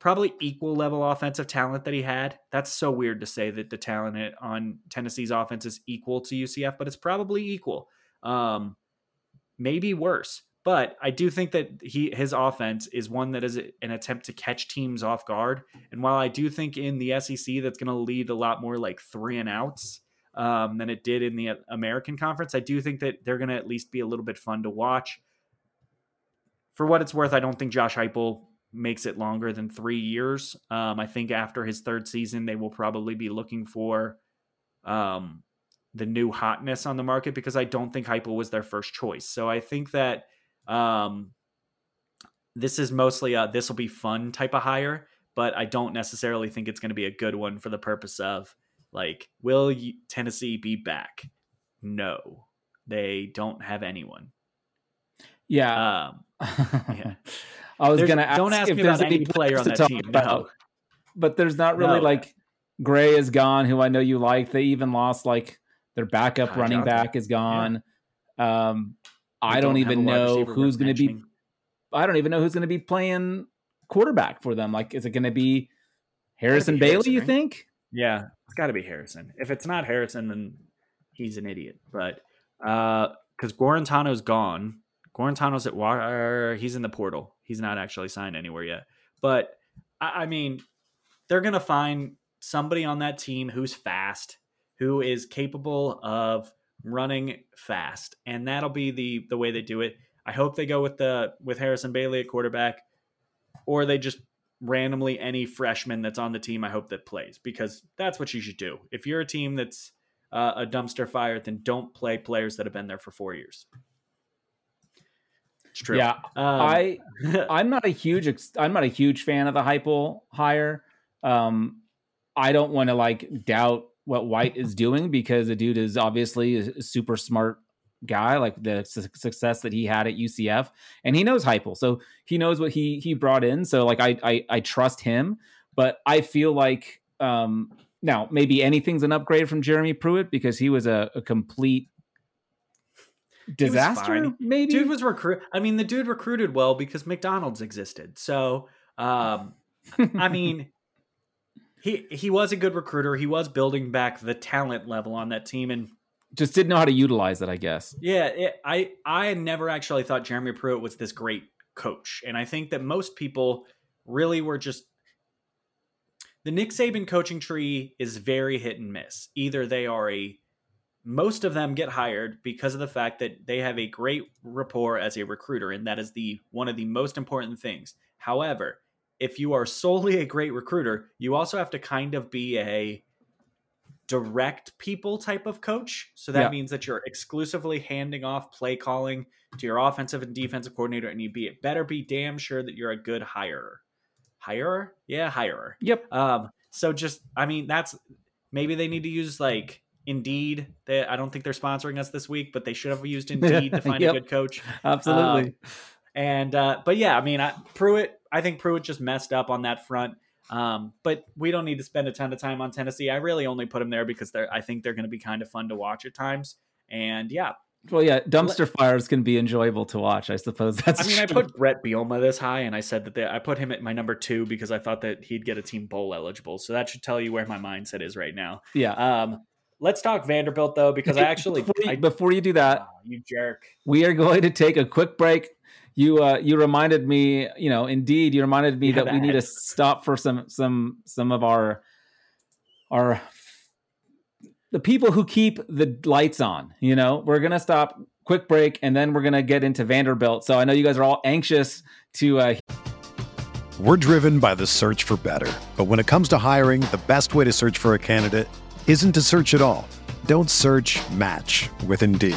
probably equal level offensive talent that he had. That's so weird to say that the talent on Tennessee's offense is equal to UCF, but it's probably equal. Um, maybe worse. But I do think that he his offense is one that is an attempt to catch teams off guard. And while I do think in the SEC that's going to lead a lot more like three and outs um, than it did in the American Conference, I do think that they're going to at least be a little bit fun to watch. For what it's worth, I don't think Josh Heupel makes it longer than three years. Um, I think after his third season, they will probably be looking for um, the new hotness on the market because I don't think Heupel was their first choice. So I think that um, this is mostly a this will be fun type of hire, but I don't necessarily think it's going to be a good one for the purpose of like, will Tennessee be back? No, they don't have anyone. Yeah. Um, yeah. I was going to ask don't ask if me there's about any player on to that talk team. about, No. but there's not really No. like Gray is gone, who I know you like. They even lost like their backup running back is gone. Um, We I don't, have even know who's going to be. I don't even know who's going to be playing quarterback for them. Like, is it going to be Harrison be Bailey? Harrison, you right? think? Yeah, it's got to be Harrison. If it's not Harrison, then he's an idiot. But uh, because Guarantano's gone, Guarantano's at war. Uh, he's in the portal. He's not actually signed anywhere yet. But I, I mean, they're gonna find somebody on that team who's fast, who is capable of running fast, and that'll be the the way they do it. I hope they go with the with Harrison Bailey at quarterback, or they just randomly any freshman that's on the team. I hope that plays because that's what you should do. If you're a team that's uh, a dumpster fire, then don't play players that have been there for four years. It's true. Yeah, Um, I I'm not a huge ex- I'm not a huge fan of the Heupel hire. Um, I don't want to like doubt what White is doing because the dude is obviously a super smart guy, like the su- success that he had at UCF, and he knows Heupel, so he knows what he he brought in. So like I I, I trust him, but I feel like um, now maybe anything's an upgrade from Jeremy Pruitt because he was a, a complete disaster. Maybe dude was recruit. I mean, the dude recruited well because McDonald's existed. So, um, I mean, he he was a good recruiter. He was building back the talent level on that team, and just didn't know how to utilize it. I guess. Yeah, it, I I never actually thought Jeremy Pruitt was this great coach, and I think that most people really were just the Nick Saban coaching tree is very hit and miss. Either they are a most of them get hired because of the fact that they have a great rapport as a recruiter, and that is the one of the most important things. However, if you are solely a great recruiter, you also have to kind of be a direct people type of coach. So that Yeah. means that you're exclusively handing off play calling to your offensive and defensive coordinator, and you be it better be damn sure that you're a good hirer. Hirer? Yeah, hirer. Yep. Um, so just I mean, that's maybe they need to use like Indeed. They, I don't think they're sponsoring us this week, but they should have used Indeed to find Yep. a good coach. Absolutely. Um, and uh, but yeah, I mean, I, Pruitt. I think Pruitt just messed up on that front. Um, but we don't need to spend a ton of time on Tennessee. I really only put them there because they're. I think they're going to be kind of fun to watch at times. And yeah, well, yeah, dumpster fires can be enjoyable to watch. I suppose that's. I mean, I put Bret Bielema this high, and I said that they, I put him at my number two because I thought that he'd get a team bowl eligible. So that should tell you where my mindset is right now. yeah. Um, let's talk Vanderbilt though, because I actually, before you, I, before you do that, Oh, you jerk. we are going to take a quick break. You uh, you reminded me, you know, indeed, you reminded me Yeah, that we need to stop for some some some of our our the people who keep the lights on. You know, we're gonna stop. Quick break, and then we're gonna get into Vanderbilt. So I know you guys are all anxious to uh, We're driven by the search for better. But when it comes to hiring, the best way to search for a candidate isn't to search at all. Don't search match with Indeed.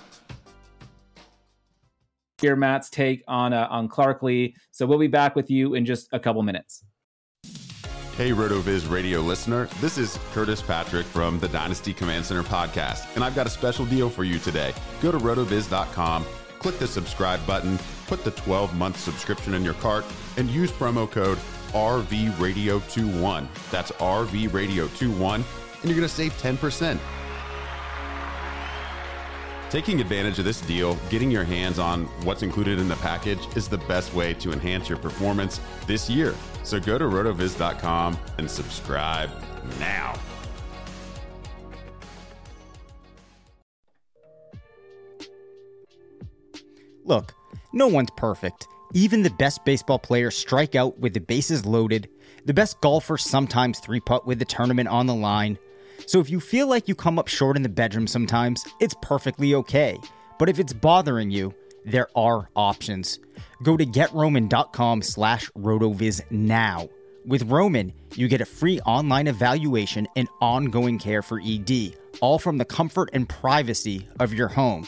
Hear Matt's take on uh, on Clark Lea. So we'll be back with you in just a couple minutes. Hey, RotoViz radio listener. This is Curtis Patrick from the Dynasty Command Center podcast, and I've got a special deal for you today. Go to rotoviz.com, click the subscribe button, put the 12 month subscription in your cart, and use promo code RVRadio21. That's RVRadio21, and you're going to save 10%. Taking advantage of this deal, getting your hands on what's included in the package is the best way to enhance your performance this year. So go to rotoviz.com and subscribe now. Look, no one's perfect. Even the best baseball players strike out with the bases loaded. The best golfers sometimes three putt with the tournament on the line. So if you feel like you come up short in the bedroom sometimes, it's perfectly okay. But if it's bothering you, there are options. Go to getroman.com slash rotoviz now. With Roman, you get a free online evaluation and ongoing care for ED, all from the comfort and privacy of your home.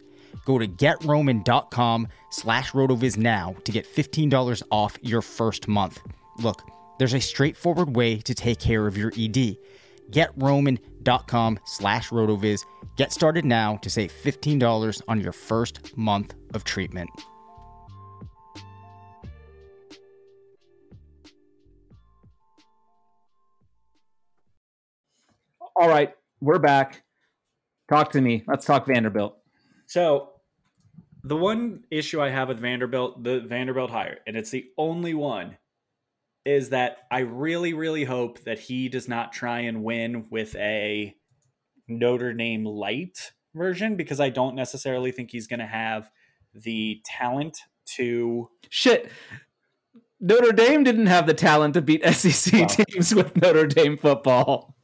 Go to getroman.com slash rotoviz now to get $15 off your first month. Look, there's a straightforward way to take care of your ED. GetRoman.com slash rotoviz. Get started now to save $15 on your first month of treatment. All right, we're back. Talk to me. Let's talk Vanderbilt. So, the one issue I have with Vanderbilt, the Vanderbilt hire, and it's the only one, is that I really, really hope that he does not try and win with a Notre Dame light version because I don't necessarily think he's going to have the talent to. Shit. Notre Dame didn't have the talent to beat SEC Well. teams with Notre Dame football.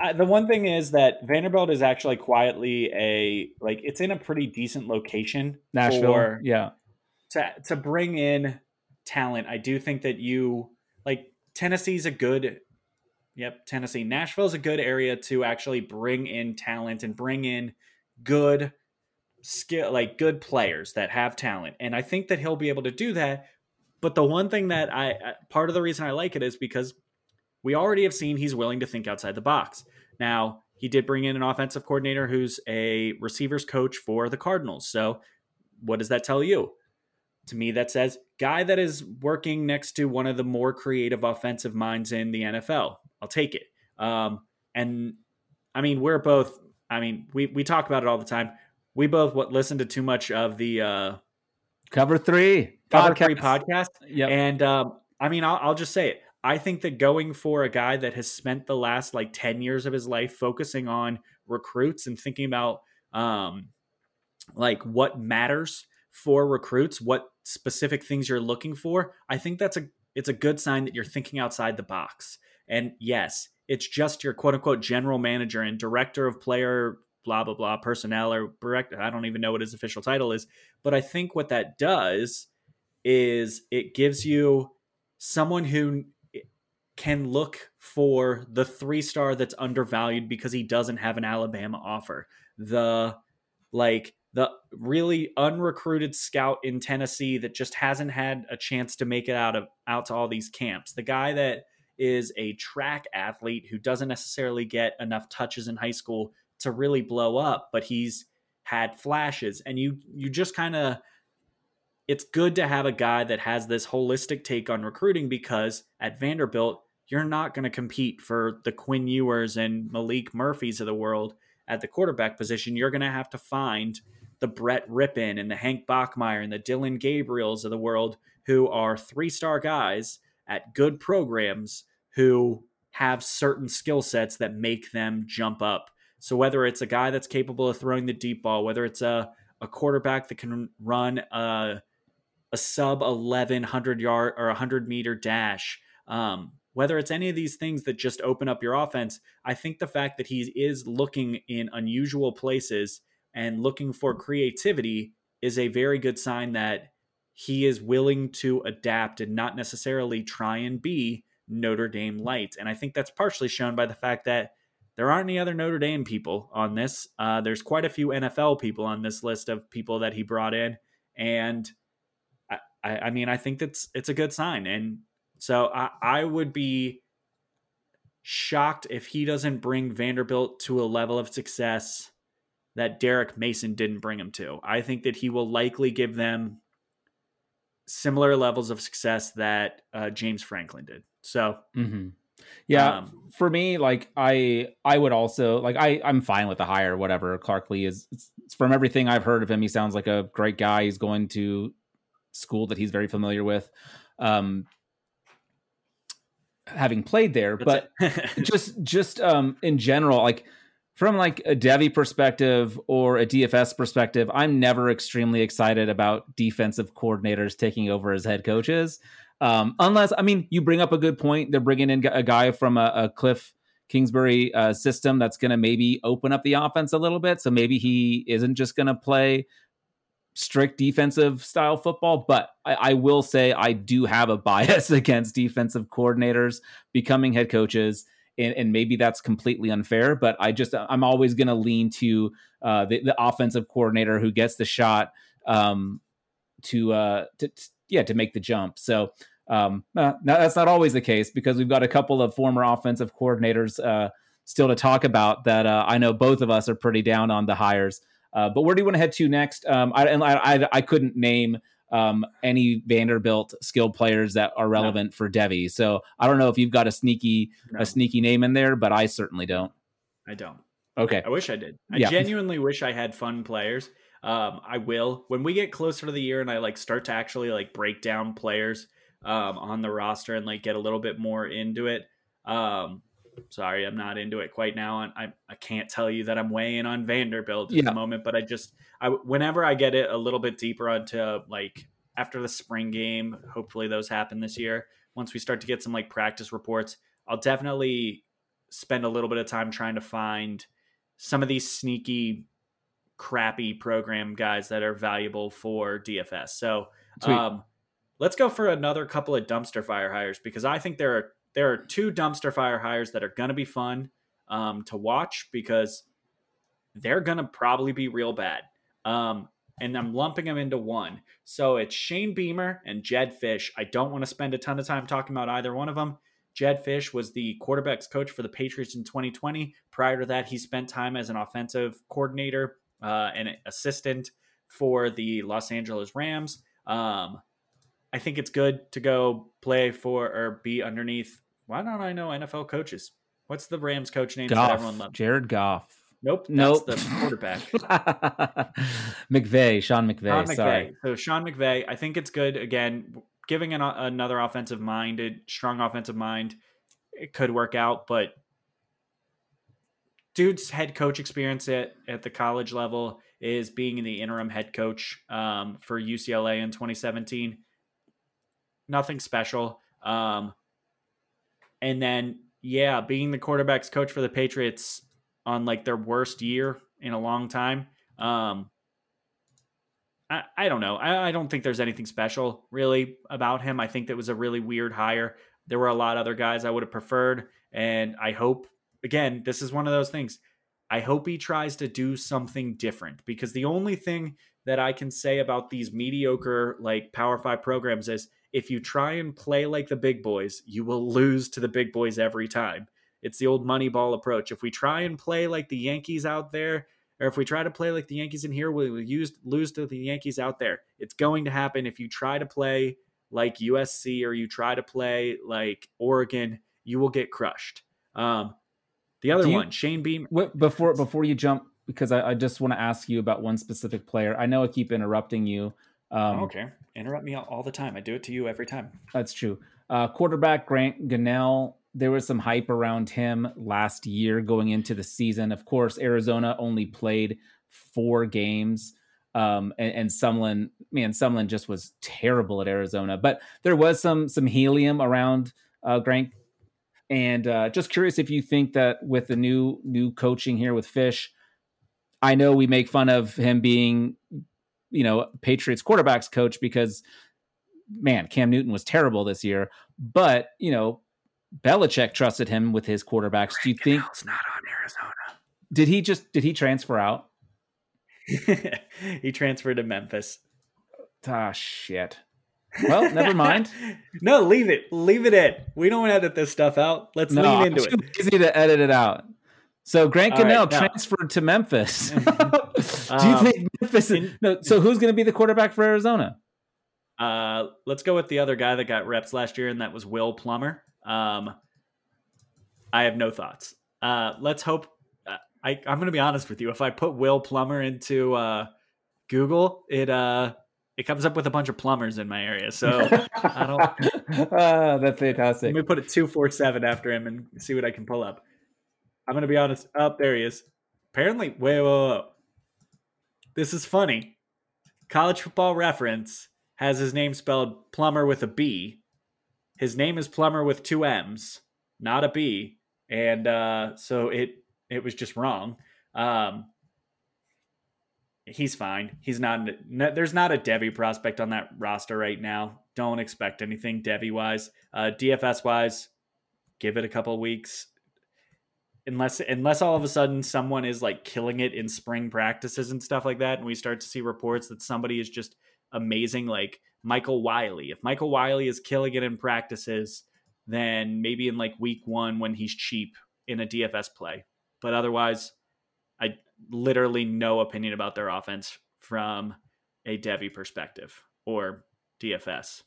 I, the one thing is that Vanderbilt is actually quietly a like it's in a pretty decent location Nashville. for yeah. to to bring in talent. I do think that you like Tennessee's a good yep, Tennessee. Nashville's a good area to actually bring in talent and bring in good skill like good players that have talent. And I think that he'll be able to do that. But the one thing that I- part of the reason I like it is because we already have seen he's willing to think outside the box. Now, he did bring in an offensive coordinator who's a receivers coach for the Cardinals. So, what does that tell you? To me, that says guy that is working next to one of the more creative offensive minds in the NFL. I'll take it. Um, and I mean, we're both. I mean, we we talk about it all the time. We both what listen to too much of the uh, Cover three. Cover Three Podcast. podcast. Yep. And um, I mean, I'll, I'll just say it. I think that going for a guy that has spent the last like 10 years of his life focusing on recruits and thinking about um, like what matters for recruits, what specific things you're looking for, I think that's a it's a good sign that you're thinking outside the box. And yes, it's just your quote unquote general manager and director of player blah blah blah personnel or director. I don't even know what his official title is, but I think what that does is it gives you someone who can look for the three star that's undervalued because he doesn't have an Alabama offer. The like the really unrecruited scout in Tennessee that just hasn't had a chance to make it out of out to all these camps. The guy that is a track athlete who doesn't necessarily get enough touches in high school to really blow up, but he's had flashes and you you just kind of it's good to have a guy that has this holistic take on recruiting because at Vanderbilt you're not going to compete for the Quinn Ewers and Maalik Murphys of the world at the quarterback position. You're going to have to find the Brett Rypien and the Hank Bachmeier and the Dillon Gabriels of the world who are three star guys at good programs who have certain skill sets that make them jump up so whether it's a guy that's capable of throwing the deep ball, whether it's a, a quarterback that can run a, a sub 1100 yard or 100 meter dash, um, whether it's any of these things that just open up your offense, I think the fact that he is looking in unusual places and looking for creativity is a very good sign that he is willing to adapt and not necessarily try and be Notre Dame light. And I think that's partially shown by the fact that there aren't any other Notre Dame people on this. Uh, there's quite a few NFL people on this list of people that he brought in, and I, I, mean, I think that's it's a good sign. And so I, I would be shocked if he doesn't bring Vanderbilt to a level of success that Derek Mason didn't bring him to. I think that he will likely give them similar levels of success that uh, James Franklin did. So. Mm-hmm. Yeah, um, for me, like I, I would also like I, I'm fine with the hire. Whatever Clark Lea is, from everything I've heard of him, he sounds like a great guy. He's going to school that he's very familiar with, um, having played there. But just, just um, in general, like from like a Devy perspective or a DFS perspective, I'm never extremely excited about defensive coordinators taking over as head coaches. Um, unless, I mean, you bring up a good point. They're bringing in a guy from a, a Cliff Kingsbury uh, system that's going to maybe open up the offense a little bit. So maybe he isn't just going to play strict defensive style football. But I, I, will say I do have a bias against defensive coordinators becoming head coaches. And, and maybe that's completely unfair, but I just I'm always going to lean to uh, the, the, offensive coordinator who gets the shot um, to, uh, to yeah to make the jump. So um, uh, that's not always the case because we've got a couple of former offensive coordinators uh, still to talk about that. Uh, I know both of us are pretty down on the hires. Uh, but where do you want to head to next? Um, I, and I, I, I couldn't name um, any Vanderbilt skilled players that are relevant no. for Devy. So I don't know if you've got a sneaky no. a sneaky name in there, but I certainly don't. I don't. Okay. I wish I did. I yeah. genuinely wish I had fun players. Um, I will when we get closer to the year and I like start to actually like break down players um, on the roster and like get a little bit more into it. Um, sorry, I'm not into it quite now. And I, I can't tell you that I'm weighing on Vanderbilt at yeah. the moment, but I just, I, whenever I get it a little bit deeper onto like after the spring game, hopefully those happen this year. Once we start to get some like practice reports, I'll definitely spend a little bit of time trying to find some of these sneaky crappy program guys that are valuable for DFS. So um, let's go for another couple of dumpster fire hires because I think there are there are two dumpster fire hires that are going to be fun um, to watch because they're going to probably be real bad. Um, and I'm lumping them into one. So it's Shane Beamer and Jedd Fisch. I don't want to spend a ton of time talking about either one of them. Jedd Fisch was the quarterbacks coach for the Patriots in 2020. Prior to that, he spent time as an offensive coordinator uh, an assistant for the Los Angeles Rams. Um, I think it's good to go play for or be underneath. Why don't I know NFL coaches? What's the Rams coach name Goff, that everyone loves? Jared Goff. Nope. Nope. That's the quarterback. McVay, Sean McVay. Sean McVay. Sorry. So Sean McVay, I think it's good. Again, giving an, another offensive minded, strong offensive mind, it could work out, but dude's head coach experience at, at the college level is being the interim head coach um, for UCLA in 2017. Nothing special. Um, and then, yeah, being the quarterback's coach for the Patriots on like their worst year in a long time. Um, I, I don't know. I, I don't think there's anything special really about him. I think that was a really weird hire. There were a lot of other guys I would have preferred, and I hope again, this is one of those things. I hope he tries to do something different because the only thing that I can say about these mediocre like Power 5 programs is if you try and play like the big boys, you will lose to the big boys every time. It's the old Moneyball approach. If we try and play like the Yankees out there, or if we try to play like the Yankees in here, we'll use, lose to the Yankees out there. It's going to happen if you try to play like USC or you try to play like Oregon, you will get crushed. Um, the other you, one, Shane Beam. Before before you jump, because I, I just want to ask you about one specific player. I know I keep interrupting you. Um, okay, interrupt me all, the time. I do it to you every time. That's true. Uh, quarterback Grant Gunnell. There was some hype around him last year going into the season. Of course, Arizona only played four games. Um, and, and Sumlin, man, Sumlin just was terrible at Arizona. But there was some some helium around uh, Grant and uh, just curious if you think that with the new new coaching here with Fisch, I know we make fun of him being, you know, Patriots quarterbacks coach because, man, Cam Newton was terrible this year. But you know, Belichick trusted him with his quarterbacks. Do you think it's not on Arizona? Did he just did he transfer out? he transferred to Memphis. Ah, shit. Well, never mind. no, leave it. Leave it in. We don't edit this stuff out. Let's no, lean into I'm it. Easy to edit it out. So Grant Gunnell right, transferred to Memphis. Do you um, think Memphis? Is, no. So who's going to be the quarterback for Arizona? Uh, let's go with the other guy that got reps last year, and that was Will Plummer. Um, I have no thoughts. Uh, let's hope. Uh, I, I'm going to be honest with you. If I put Will Plummer into uh, Google, it uh, it comes up with a bunch of plumbers in my area. So I don't. uh, that's fantastic. Let me put a two four seven after him and see what I can pull up. I'm gonna be honest. Up oh, there he is. Apparently, wait, wait, wait. This is funny. College Football Reference has his name spelled Plumber with a B. His name is Plummer with two M's, not a B, and uh, so it it was just wrong. Um, he's fine. He's not. There's not a Devy prospect on that roster right now. Don't expect anything Devy wise. Uh, DFS wise, give it a couple weeks. Unless unless all of a sudden someone is like killing it in spring practices and stuff like that, and we start to see reports that somebody is just amazing, like Michael Wiley. If Michael Wiley is killing it in practices, then maybe in like week one when he's cheap in a DFS play. But otherwise, I literally no opinion about their offense from a Devy perspective or DFS.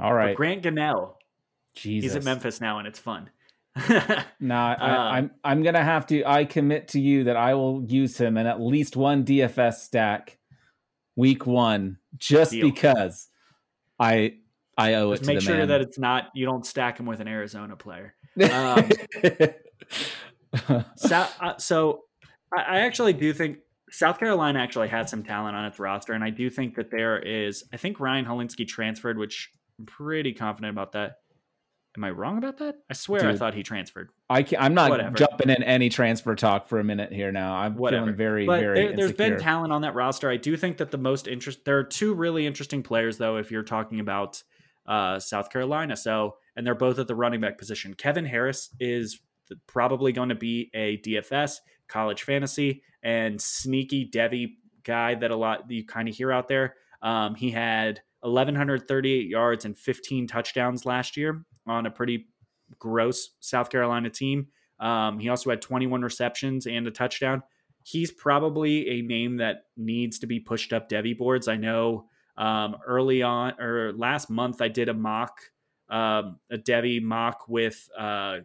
All right. But Grant Gunnell. Jesus. He's at Memphis now and it's fun. no, I, am uh, I'm, I'm gonna have to. I commit to you that I will use him in at least one DFS stack, week one, just deal. because I I owe just it. make sure man. that it's not you don't stack him with an Arizona player. Um, so, uh, so I, I actually do think South Carolina actually had some talent on its roster, and I do think that there is. I think Ryan Hilinski transferred, which I'm pretty confident about that. Am I wrong about that? I swear Dude, I thought he transferred. I can't, I'm not Whatever. jumping in any transfer talk for a minute here now. I'm Whatever. feeling very, but very. There, has been talent on that roster. I do think that the most interest. There are two really interesting players, though. If you're talking about uh, South Carolina, so and they're both at the running back position. Kevin Harris is probably going to be a DFS college fantasy and sneaky Devy guy that a lot you kind of hear out there. Um, he had 1,138 yards and 15 touchdowns last year on a pretty gross South Carolina team. Um, he also had 21 receptions and a touchdown. He's probably a name that needs to be pushed up Devy boards. I know um, early on or last month I did a mock, um, a Devy mock with uh,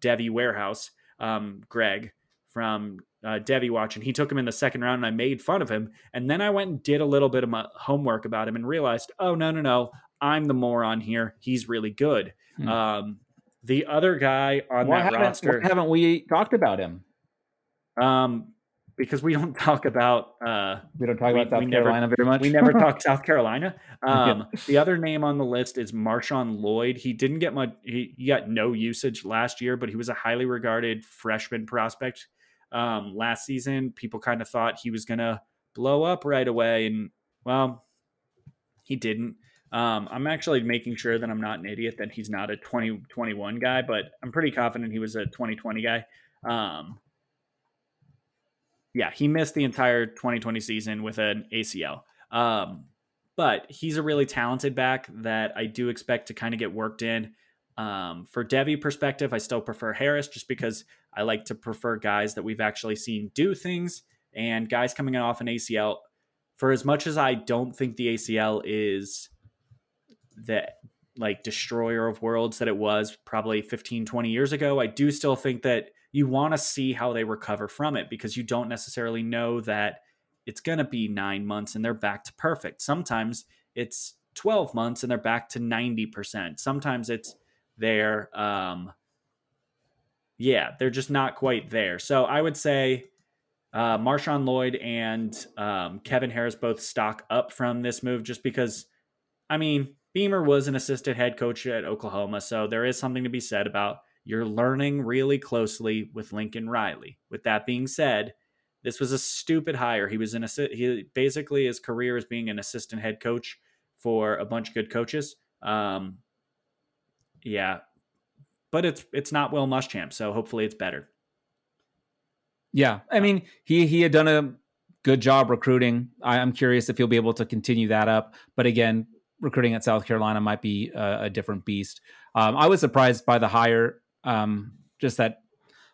Devy Warehouse, um, Greg, from uh, Devy Watch, and he took him in the second round, and I made fun of him. And then I went and did a little bit of my homework about him and realized, oh no, no, no, I'm the moron here. He's really good. Hmm. Um, the other guy on why that roster, haven't we talked about him? Um, because we don't talk about uh, we don't talk we, about South Carolina never, very much. We never talk South Carolina. Um, yeah. The other name on the list is Marshawn Lloyd. He didn't get much. He, he, got no usage last year, but he was a highly regarded freshman prospect um, last season. People kind of thought he was going to blow up right away, and well, he didn't. Um, I'm actually making sure that I'm not an idiot that he's not a 2021 guy, but I'm pretty confident he was a 2020 guy. Um, yeah, he missed the entire 2020 season with an ACL. Um, but he's a really talented back that I do expect to kind of get worked in. Um, for Devy perspective, I still prefer Harris just because I like to prefer guys that we've actually seen do things and guys coming off an ACL. For as much as I don't think the ACL is the like destroyer of worlds that it was probably 15, 20 years ago, I do still think that you want to see how they recover from it because you don't necessarily know that it's going to be nine months and they're back to perfect. Sometimes it's 12 months and they're back to 90%. Sometimes it's they're, um, yeah, they're just not quite there. So I would say uh, Marshawn Lloyd and um, Kevin Harris both stock up from this move just because, I mean, Beamer was an assistant head coach at Oklahoma. So there is something to be said about you're learning really closely with Lincoln Riley. With that being said, this was a stupid hire. He was an assi- he basically his career as being an assistant head coach for a bunch of good coaches. Um, yeah, but it's it's not Will Muschamp, so hopefully it's better. Yeah, I mean he he had done a good job recruiting. I, am curious if he'll be able to continue that up. But again, recruiting at South Carolina might be a, a different beast. Um, I was surprised by the hire. Um, just that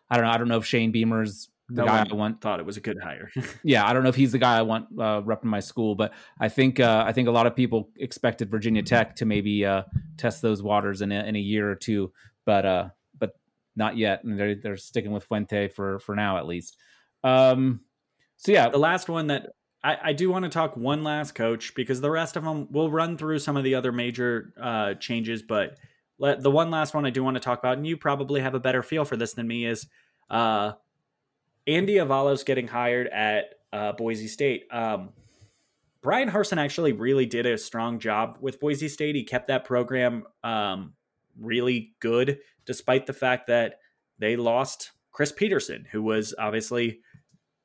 I don't know. I don't know if Shane Beamer's the no guy I want. Thought it was a good hire. yeah, I don't know if he's the guy I want uh, repping my school, but I think uh, I think a lot of people expected Virginia Tech to maybe uh, test those waters in a, in a year or two, but uh, but not yet, and they're they're sticking with Fuente for for now at least. Um, so yeah, the last one that I, I do want to talk one last coach because the rest of them we'll run through some of the other major uh, changes, but let, the one last one I do want to talk about, and you probably have a better feel for this than me, is uh, Andy Avalos getting hired at uh, Boise State. Um, Bryan Harsin actually really did a strong job with Boise State. He kept that program um, really good, despite the fact that they lost Chris Peterson, who was obviously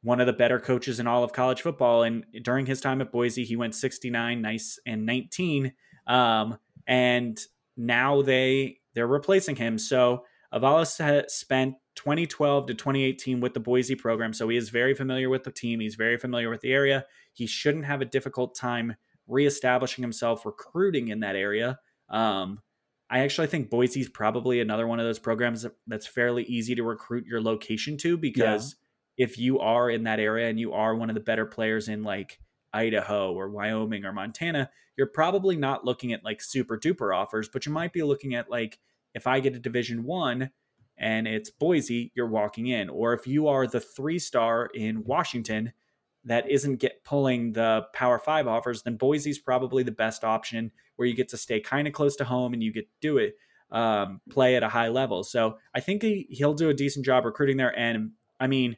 one of the better coaches in all of college football. And during his time at Boise, he went 69, nice, and 19. Um, and now they they're replacing him. So Avalos spent 2012 to 2018 with the Boise program, so he is very familiar with the team. He's very familiar with the area. He shouldn't have a difficult time reestablishing himself recruiting in that area. Um, I actually think Boise's probably another one of those programs that's fairly easy to recruit your location to because yeah. If you are in that area and you are one of the better players in like Idaho or Wyoming or Montana, you're probably not looking at like super duper offers, but you might be looking at like if I get a Division One and it's Boise, you're walking in. Or if you are the three star in Washington that isn't get pulling the Power Five offers, then Boise's probably the best option where you get to stay kind of close to home and you get to do it, um, play at a high level. So I think he, he'll do a decent job recruiting there. And I mean,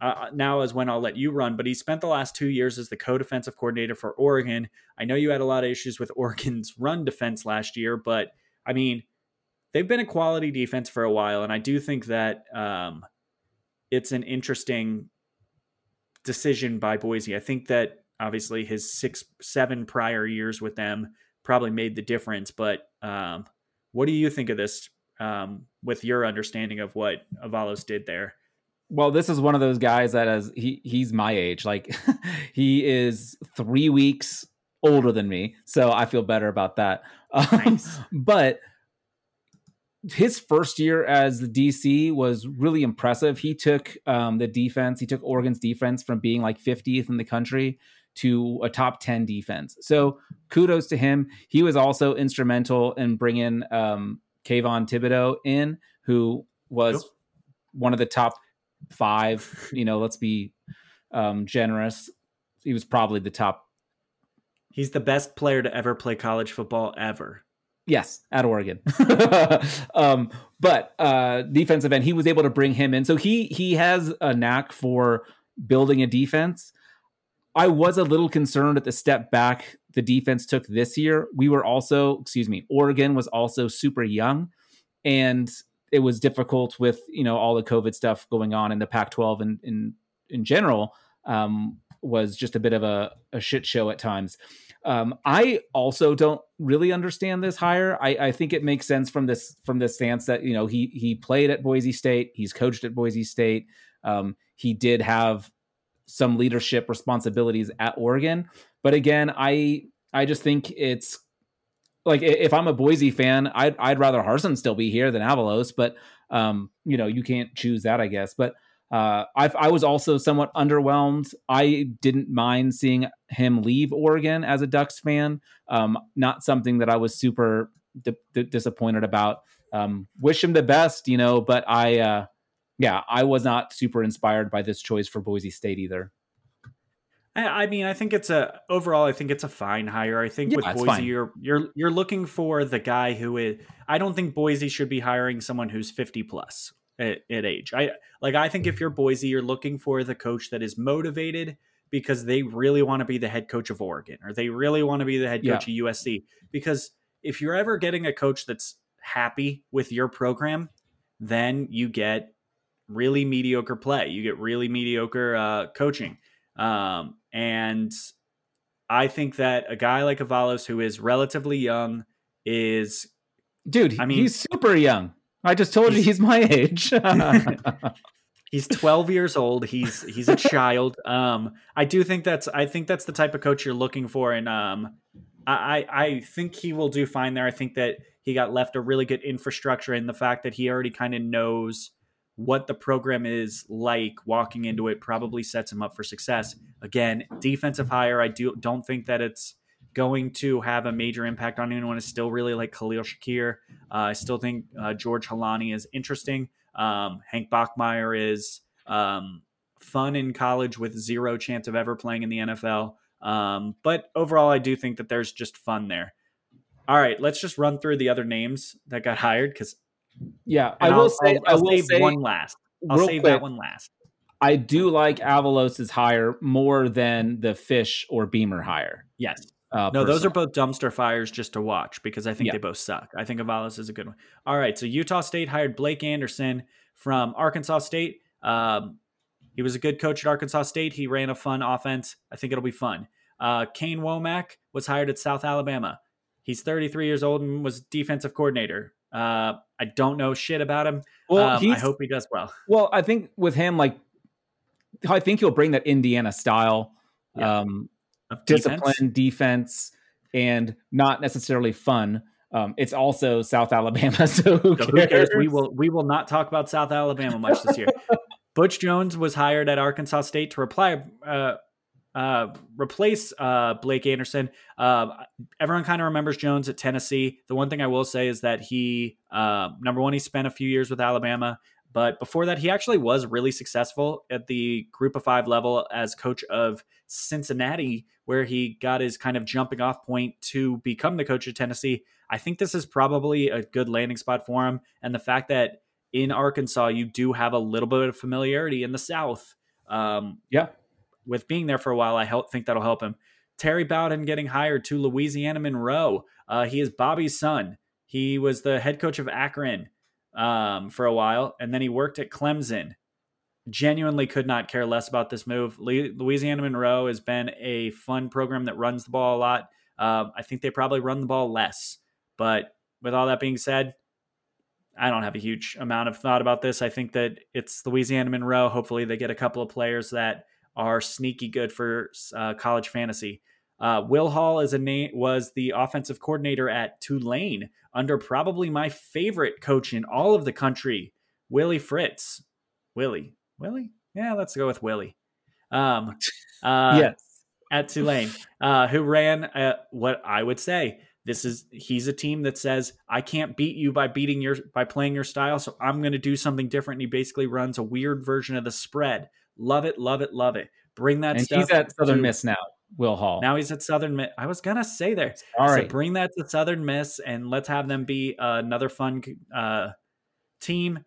uh, now is when I'll let you run. But he spent the last two years as the co-defensive coordinator for Oregon. I know you had a lot of issues with Oregon's run defense last year, but I mean, they've been a quality defense for a while, and I do think that um, it's an interesting decision by Boise. I think that obviously his six, seven prior years with them probably made the difference. But um, what do you think of this um, with your understanding of what Avalos did there? Well, this is one of those guys that as he he's my age. Like he is three weeks older than me, so I feel better about that. Nice. but his first year as the DC was really impressive. He took um, the defense, he took Oregon's defense from being like 50th in the country to a top 10 defense. So kudos to him. He was also instrumental in bringing um, Kayvon Thibodeaux in, who was yep. one of the top five. You know, let's be um, generous. He was probably the top. He's the best player to ever play college football ever. Yes, at Oregon. um, but uh, defensive end, he was able to bring him in. So he he has a knack for building a defense. I was a little concerned at the step back the defense took this year. We were also, excuse me, Oregon was also super young, and it was difficult with you know all the COVID stuff going on in the Pac-12 and in in general. Um, was just a bit of a, a shit show at times. Um, I also don't really understand this hire. I, I, think it makes sense from this from this stance that you know he he played at Boise State, he's coached at Boise State. Um, he did have some leadership responsibilities at Oregon. But again, I I just think it's like if I'm a Boise fan, I'd I'd rather Harsin still be here than Avalos, but um, you know, you can't choose that, I guess. But uh, I I was also somewhat underwhelmed. I didn't mind seeing him leave Oregon as a Ducks fan. Um, not something that I was super di- di- disappointed about. Um, wish him the best, you know, but I, uh, yeah, I was not super inspired by this choice for Boise State either. I mean, I think it's a overall. I think it's a fine hire. I think Yeah, with Boise, fine. you're you're you're looking for the guy who is. I don't think Boise should be hiring someone who's 50 plus at, at age. I like. I think if you're Boise, you're looking for the coach that is motivated because they really want to be the head coach of Oregon or they really want to be the head Yeah. coach of USC. Because if you're ever getting a coach that's happy with your program, then you get really mediocre play. You get really mediocre uh, coaching. Um, and I think that a guy like Avalos, who is relatively young, is Dude, I mean- he's super young. I just told you He's- he's my age. he's 12 years old. He's he's a child. Um, I do think that's I think that's the type of coach you're looking for, and um, I I I think he will do fine there. I think that he got left a really good infrastructure, and the fact that he already kind of knows what the program is like walking into it probably sets him up for success. Again, defensive hire. I do don't think that it's going to have a major impact on anyone. I still really like Khalil Shakir. Uh, I still think uh, George Holani is interesting. Um, Hank Bachmeier is um, fun in college with zero chance of ever playing in the NFL. Um, but overall, I do think that there's just fun there. All right, let's just run through the other names that got hired because yeah, I will say, I'll, I will save say, one last. I'll save quick, that one last. I do like Avalos's hire more than the Fisch or Beamer hire. Yes. Uh, No, those are both dumpster fires just to watch because I think Yeah. they both suck. I think Avalos is a good one. All right, so Utah State hired Blake Anderson from Arkansas State. Um, he was a good coach at Arkansas State. He ran a fun offense. I think it'll be fun. Uh, Kane Wommack was hired at South Alabama. He's 33 years old and was defensive coordinator. Uh, I don't know shit about him. Well, Um, I hope he does well. Well, I think with him, like, I think he'll bring that Indiana style, Yeah. um, Of discipline, defense. defense, and not necessarily fun. Um, it's also South Alabama, so who So cares? who cares? We will we will not talk about South Alabama much this year. Butch Jones was hired at Arkansas State to reply, uh, uh, replace uh, Blake Anderson. Uh, everyone kind of remembers Jones at Tennessee. The one thing I will say is that he, uh, number one, he spent a few years with Alabama, but before that, he actually was really successful at the Group of Five level as coach of Cincinnati, where he got his kind of jumping off point to become the coach of Tennessee. I think this is probably a good landing spot for him, and the fact that in Arkansas you do have a little bit of familiarity in the South. Um, Yeah. With being there for a while, I help, think that'll help him. Terry Bowden getting hired to Louisiana Monroe. Uh, he is Bobby's son. He was the head coach of Akron um, for a while, and then he worked at Clemson. Genuinely could not care less about this move. Louisiana Monroe has been a fun program that runs the ball a lot. Um, I think they probably run the ball less. But with all that being said, I don't have a huge amount of thought about this. I think that it's Louisiana Monroe. Hopefully, they get a couple of players that are sneaky good for uh, college fantasy. Uh, Will Hall is a name was the offensive coordinator at Tulane under probably my favorite coach in all of the country, Willie Fritz. Willie, Willie, yeah, let's go with Willie. Um, uh, yes. at Tulane, uh, who ran uh, what I would say this is he's a team that says I can't beat you by beating your by playing your style, so I'm going to do something different. And he basically runs a weird version of the spread. Love it, love it, love it. Bring that And stuff. he's at Southern to- Miss now, Will Hall. Now he's at Southern Miss. I was gonna say there. All So bring that to Southern Miss and let's have them be uh, another fun uh, team.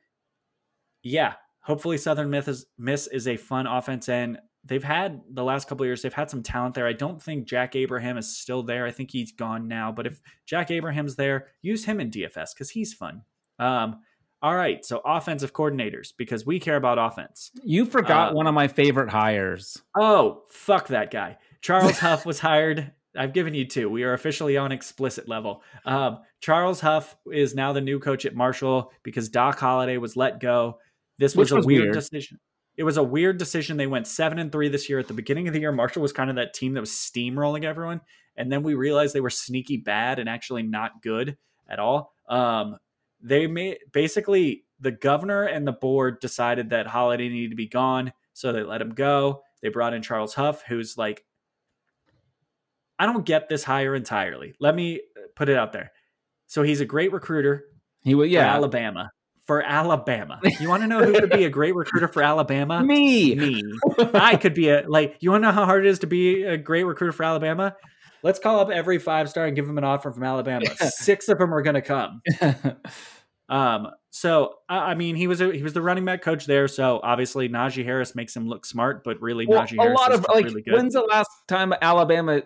Yeah, hopefully Southern Miss is, Miss is a fun offense, and they've had the last couple of years. They've had some talent there. I don't think Jack Abraham is still there. I think he's gone now. But if Jack Abraham's there, use him in DFS because he's fun. Um, all right, so offensive coordinators because we care about offense. You forgot Uh, one of my favorite hires. Oh, fuck that guy. Charles Huff was hired. I've given you two. We are officially on explicit level. Um, Charles Huff is now the new coach at Marshall because Doc Holliday was let go. This was Which a weird, weird. decision. it was a weird decision. They went seven and three this year. At the beginning of the year, Marshall was kind of that team that was steamrolling everyone, and then we realized they were sneaky bad and actually not good at all. Um, they made basically the governor and the board decided that Holliday needed to be gone, so they let him go. They brought in Charles Huff, who's like, I don't get this hire entirely. Let me uh, put it out there. So he's a great recruiter. He will, yeah. Alabama for Alabama. You want to know who could be a great recruiter for Alabama? Me. Me. I could be a like. You want to know how hard it is to be a great recruiter for Alabama? Let's call up every five star and give them an offer from Alabama. Six of them are going to come. Um. So I mean, he was a, he was the running back coach there. So obviously Najee Harris makes him look smart, but really well, Najee Harris a lot of like. really good. When's the last time Alabama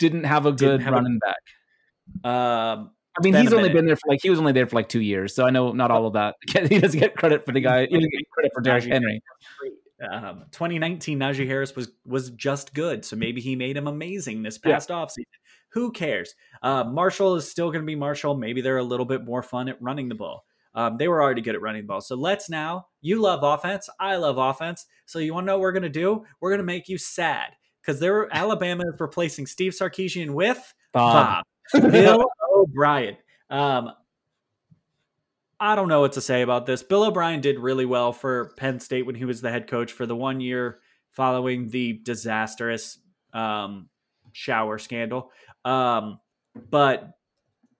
didn't have a good have a- running back? Um. I mean, he's only minute. been there for like he was only there for like two years, so I know not all of that. he doesn't get credit for the guy. He doesn't get credit for Derrick Henry. Um, 2019 Najee Harris was was just good, so maybe he made him amazing this past offseason. Who cares? Uh, Marshall is still going to be Marshall. Maybe they're a little bit more fun at running the ball. Um, they were already good at running the ball. So let's now. You love offense. I love offense. So you want to know what we're going to do? We're going to make you sad because they're Alabama is replacing Steve Sarkisian with Bob. Bob. Bill O'Brien. Um, I don't know what to say about this. Bill O'Brien did really well for Penn State when he was the head coach for the one year following the disastrous um, shower scandal. Um, but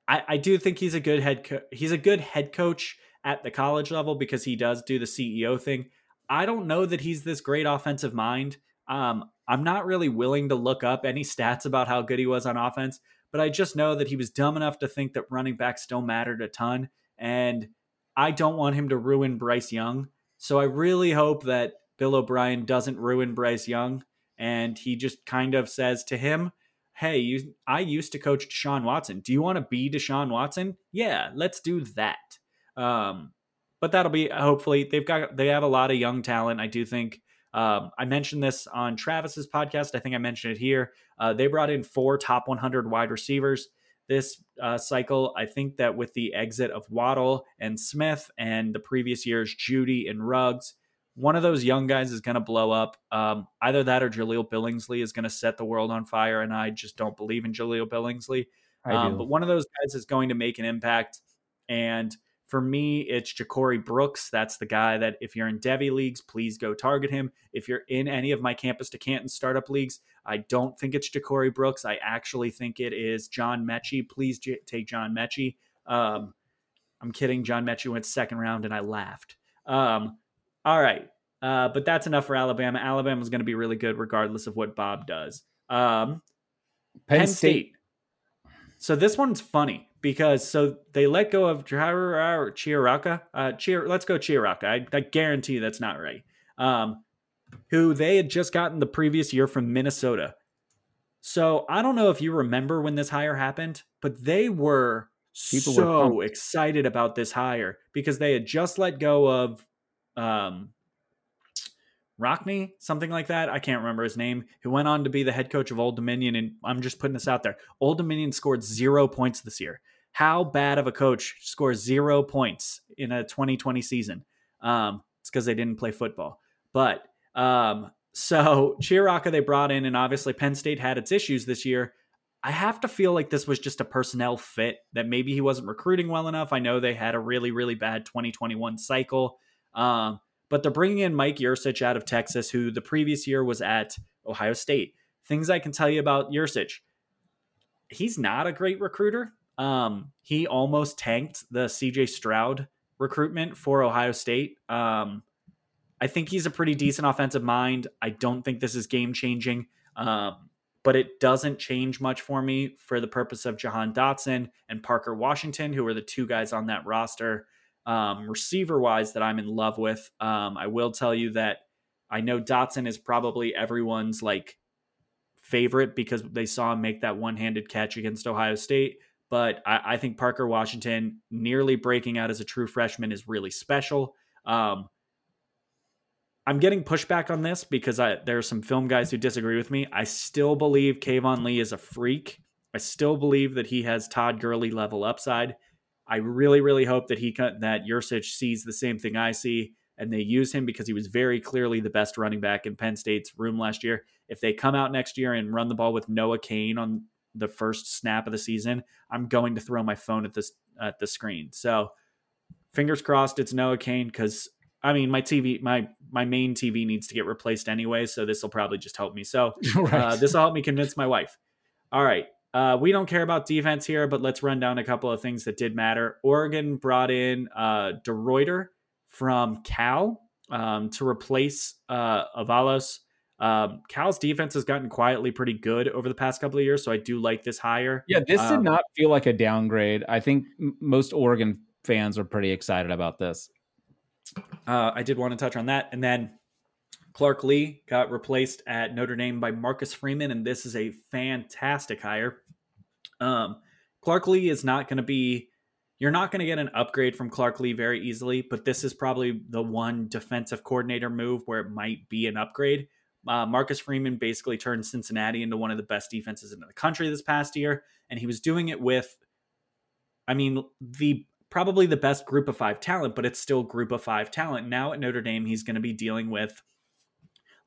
I, I do think he's a good head. Co- he's a good head coach at the college level because he does do the CEO thing. I don't know that he's this great offensive mind. Um, I'm not really willing to look up any stats about how good he was on offense, but I just know that he was dumb enough to think that running back still mattered a ton. And I don't want him to ruin Bryce Young. So I really hope that Bill O'Brien doesn't ruin Bryce Young. And he just kind of says to him, Hey, you, I used to coach Deshaun Watson. Do you want to be Deshaun Watson? Yeah, let's do that. Um, but that'll be hopefully they've got they have a lot of young talent. I do think um, I mentioned this on Travis's podcast. I think I mentioned it here. Uh, they brought in four top 100 wide receivers this uh, cycle. I think that with the exit of Waddle and Smith and the previous years Jeudy and Ruggs, one of those young guys is going to blow up. Um, either that or Jahleel Billingsley is going to set the world on fire, and I just don't believe in Jahleel Billingsley. Um, but one of those guys is going to make an impact. And for me, it's Ja'Cory Brooks. That's the guy that if you're in Devy leagues, please go target him. If you're in any of my campus to Canton startup leagues, I don't think it's Ja'Cory Brooks. I actually think it is John Metchie. Please j- take John Metchie. Um, I'm kidding. John Metchie went second round and I laughed. Um, all right. Uh, but that's enough for Alabama. Alabama's going to be really good regardless of what Bob does. Um, Penn, State. So this one's funny because so they let go of Chiaraka. Chiaraka. Uh, Chiar, let's go Chiaraka. I, I guarantee you that's not right. Um, who they had just gotten the previous year from Minnesota. So I don't know if you remember when this hire happened, but they were People were so pumped. excited about this hire because they had just let go of um, Rockney, something like that. I can't remember his name, who went on to be the head coach of Old Dominion. And I'm just putting this out there. Old Dominion scored zero points this year. How bad of a coach scores zero points in a 2020 season? Um, it's because they didn't play football. But um, so Chiraka they brought in, and obviously Penn State had its issues this year. I have to feel like this was just a personnel fit that maybe he wasn't recruiting well enough. I know they had a really, really bad 2021 cycle. Um, but they're bringing in Mike Yurcich out of Texas, who the previous year was at Ohio State. Things I can tell you about Yurcich. He's not a great recruiter. Um, he almost tanked the CJ Stroud recruitment for Ohio State. Um, I think he's a pretty decent offensive mind. I don't think this is game changing, um, but it doesn't change much for me for the purpose of Jahan Dotson and Parker Washington, who are the two guys on that roster um, receiver wise that I'm in love with. Um, I will tell you that I know Dotson is probably everyone's like favorite because they saw him make that one handed catch against Ohio State. But I, I think Parker Washington nearly breaking out as a true freshman is really special. Um, I'm getting pushback on this because I, there are some film guys who disagree with me. I still believe Keyvone Lee is a freak. I still believe that he has Todd Gurley level upside. I really, really hope that he that Yurcich sees the same thing I see, and they use him because he was very clearly the best running back in Penn State's room last year. If they come out next year and run the ball with Noah Cain on the first snap of the season, I'm going to throw my phone at this at the screen. So fingers crossed it's Noah Cain because I mean my TV my my main TV needs to get replaced anyway, so this will probably just help me. So right. uh, this will help me convince my wife. All right, uh, we don't care about defense here, but let's run down a couple of things that did matter. Oregon brought in uh, DeRuyter from Cal um, to replace uh, Avalos. Um, Cal's defense has gotten quietly pretty good over the past couple of years, so I do like this hire. Yeah, this um, did not feel like a downgrade. I think most Oregon fans are pretty excited about this. Uh, I did want to touch on that, and then Clark Lea got replaced at Notre Dame by Marcus Freeman, and this is a fantastic hire. Um, Clark Lea is not going to be, you're not going to get an upgrade from Clark Lea very easily, but this is probably the one defensive coordinator move where it might be an upgrade. Uh, Marcus Freeman basically turned Cincinnati into one of the best defenses in the country this past year, and he was doing it with, I mean, the probably the best group of five talent, but it's still group of five talent. Now at Notre Dame, he's going to be dealing with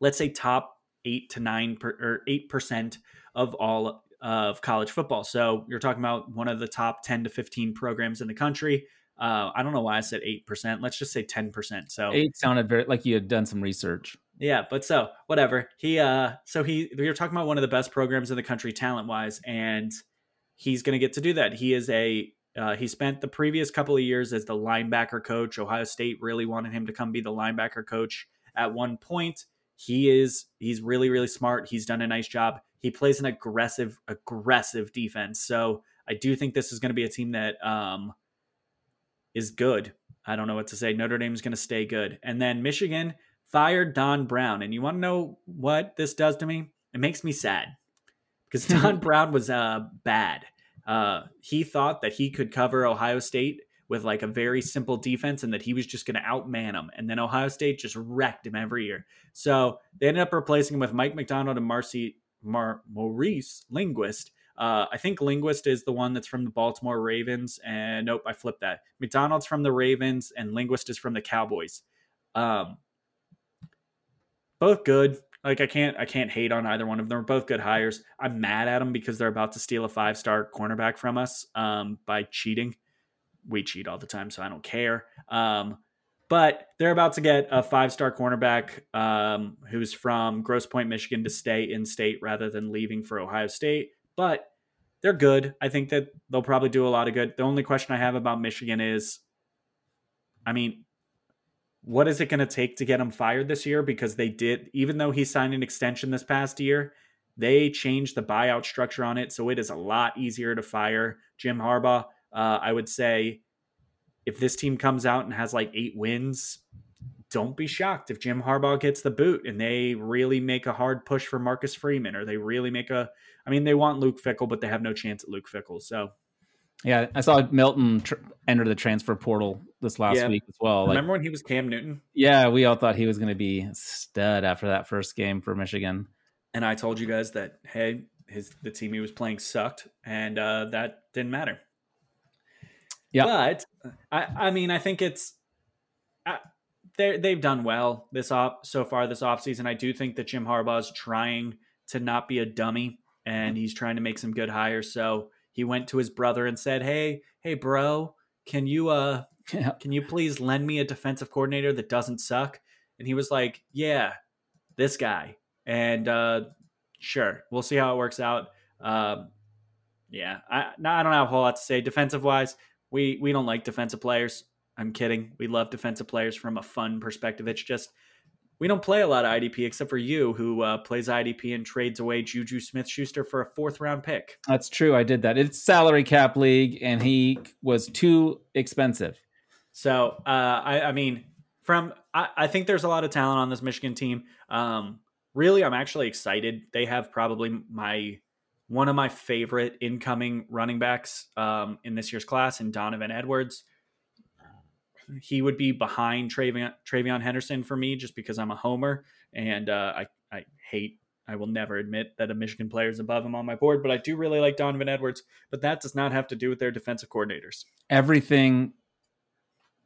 let's say top eight to nine per, or eight percent of all of college football. So you're talking about one of the top 10 to 15 programs in the country. Uh, I don't know why I said 8%. Let's just say 10%. So eight sounded very like you had done some research. Yeah, but so whatever. He, uh, so he, you're talking about one of the best programs in the country talent wise, and he's to get to do that. He is a, uh, he spent the previous couple of years as the linebacker coach. Ohio State really wanted him to come be the linebacker coach at one point. He is he's really really smart. He's done a nice job. He plays an aggressive aggressive defense. So I do think this is going to be a team that um, is good. I don't know what to say. Notre Dame is going to stay good. And then Michigan fired Don Brown. And you want to know what this does to me? It makes me sad because Don Brown was uh, bad. Uh, he thought that he could cover Ohio State with like a very simple defense and that he was just going to outman them. And then Ohio State just wrecked him every year. So they ended up replacing him with Mike Macdonald and Marcy Mar- Maurice Linguist. Uh, I think Linguist is the one that's from the Baltimore Ravens. And nope, I flipped that. Macdonald's from the Ravens and Linguist is from the Cowboys. Um, both good. Like I can't I can't hate on either one of them. They're both good hires. I'm mad at them because they're about to steal a five star cornerback from us um, by cheating we cheat all the time, so I don't care. Um, but they're about to get a five star cornerback um, who's from Grosse Pointe, Michigan, to stay in state rather than leaving for Ohio State. But they're good. I think that they'll probably do a lot of good. The only question I have about Michigan is I mean, what is it going to take to get him fired this year? Because they did, even though he signed an extension this past year, they changed the buyout structure on it. So it is a lot easier to fire Jim Harbaugh. Uh, I would say if this team comes out and has like eight wins, don't be shocked if Jim Harbaugh gets the boot and they really make a hard push for Marcus Freeman or they really make a. I mean, they want Luke Fickell, but they have no chance at Luke Fickell. So, yeah, I saw Milton tr- enter the transfer portal this last yeah. week as well. Remember like, when he was Cam Newton? Yeah, we all thought he was going to be stud after that first game for Michigan. And I told you guys that hey, his the team he was playing sucked, and uh, that didn't matter. Yeah, but I, I mean, I think it's uh, they they've done well this off so far this offseason. I do think that Jim Harbaugh is trying to not be a dummy, and he's trying to make some good hires. So he went to his brother and said, "Hey, hey, bro, can you uh, yeah. can you please lend me a defensive coordinator that doesn't suck?" And he was like, "Yeah, this guy." And uh, sure, we'll see how it works out. Um, yeah, I, I don't have a whole lot to say defensive wise we we don't like defensive players. I'm kidding. We love defensive players from a fun perspective. It's just we don't play a lot of IDP except for you, who uh, plays IDP and trades away Juju Smith Schuster for a fourth round pick. That's true. I did that. It's salary cap league, and he was too expensive. So uh, I, I, mean, from I, I, think there's a lot of talent on this Michigan team. Um, really, I'm actually excited. They have probably my one of my favorite incoming running backs um, in this year's class, and Donovan Edwards. He would be behind Travion, TreVeyon Henderson for me just because I'm a homer and uh, I, I hate, I will never admit that a Michigan player is above him on my board, but I do really like Donovan Edwards. But that does not have to do with their defensive coordinators. Everything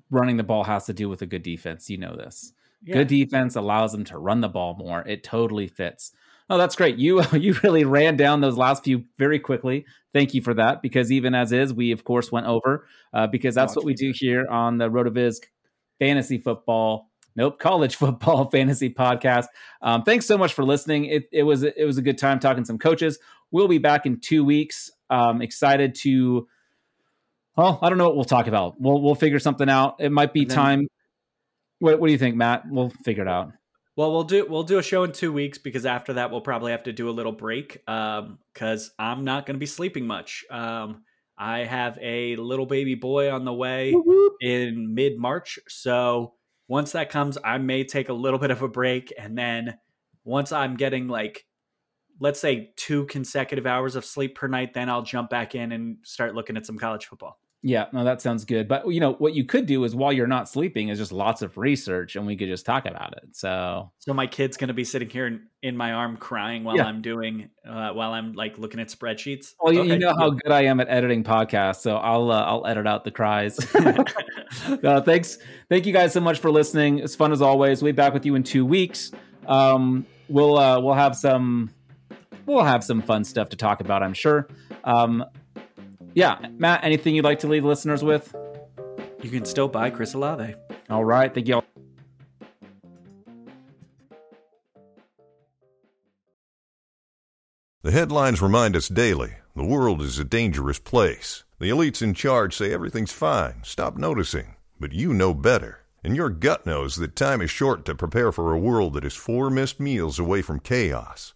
running the ball has to do with a good defense. You know this. Yeah. Good defense allows them to run the ball more. It totally fits. Oh, that's great. You you really ran down those last few very quickly. Thank you for that. Because even as is, we of course went over uh, because that's what we do here on the Rotoviz Fantasy Football. Nope, college football fantasy podcast. Um, thanks so much for listening. It, it was it was a good time talking some coaches. We'll be back in two weeks. Um, excited to. Well, I don't know what we'll talk about. We'll we'll figure something out. It might be then- time. What, what do you think, Matt? We'll figure it out. Well, we'll do we'll do a show in two weeks because after that we'll probably have to do a little break because I'm not going to be sleeping much. Um, I have a little baby boy on the way in mid March, so once that comes, I may take a little bit of a break, and then once I'm getting like let's say two consecutive hours of sleep per night, then I'll jump back in and start looking at some college football. Yeah, no, that sounds good. But you know what you could do is while you're not sleeping is just lots of research, and we could just talk about it. So So my kid's going to be sitting here in, in my arm crying while Yeah. I'm doing uh, while I'm like looking at spreadsheets. well, you, you know how good. I am at editing podcasts, so I'll uh, I'll edit out the cries. uh, thanks, thank you guys so much for listening. It's fun as always. We'll be back with you in two weeks. Um, we'll uh, we'll have some we'll have some fun stuff to talk about. I'm sure. Um, yeah, Matt, anything you'd like to leave listeners with? You can still buy Chris Olave. All right, thank you all. The headlines remind us daily the world is a dangerous place. The elites in charge say everything's fine, stop noticing. But you know better. And your gut knows that time is short to prepare for a world that is four missed meals away from chaos.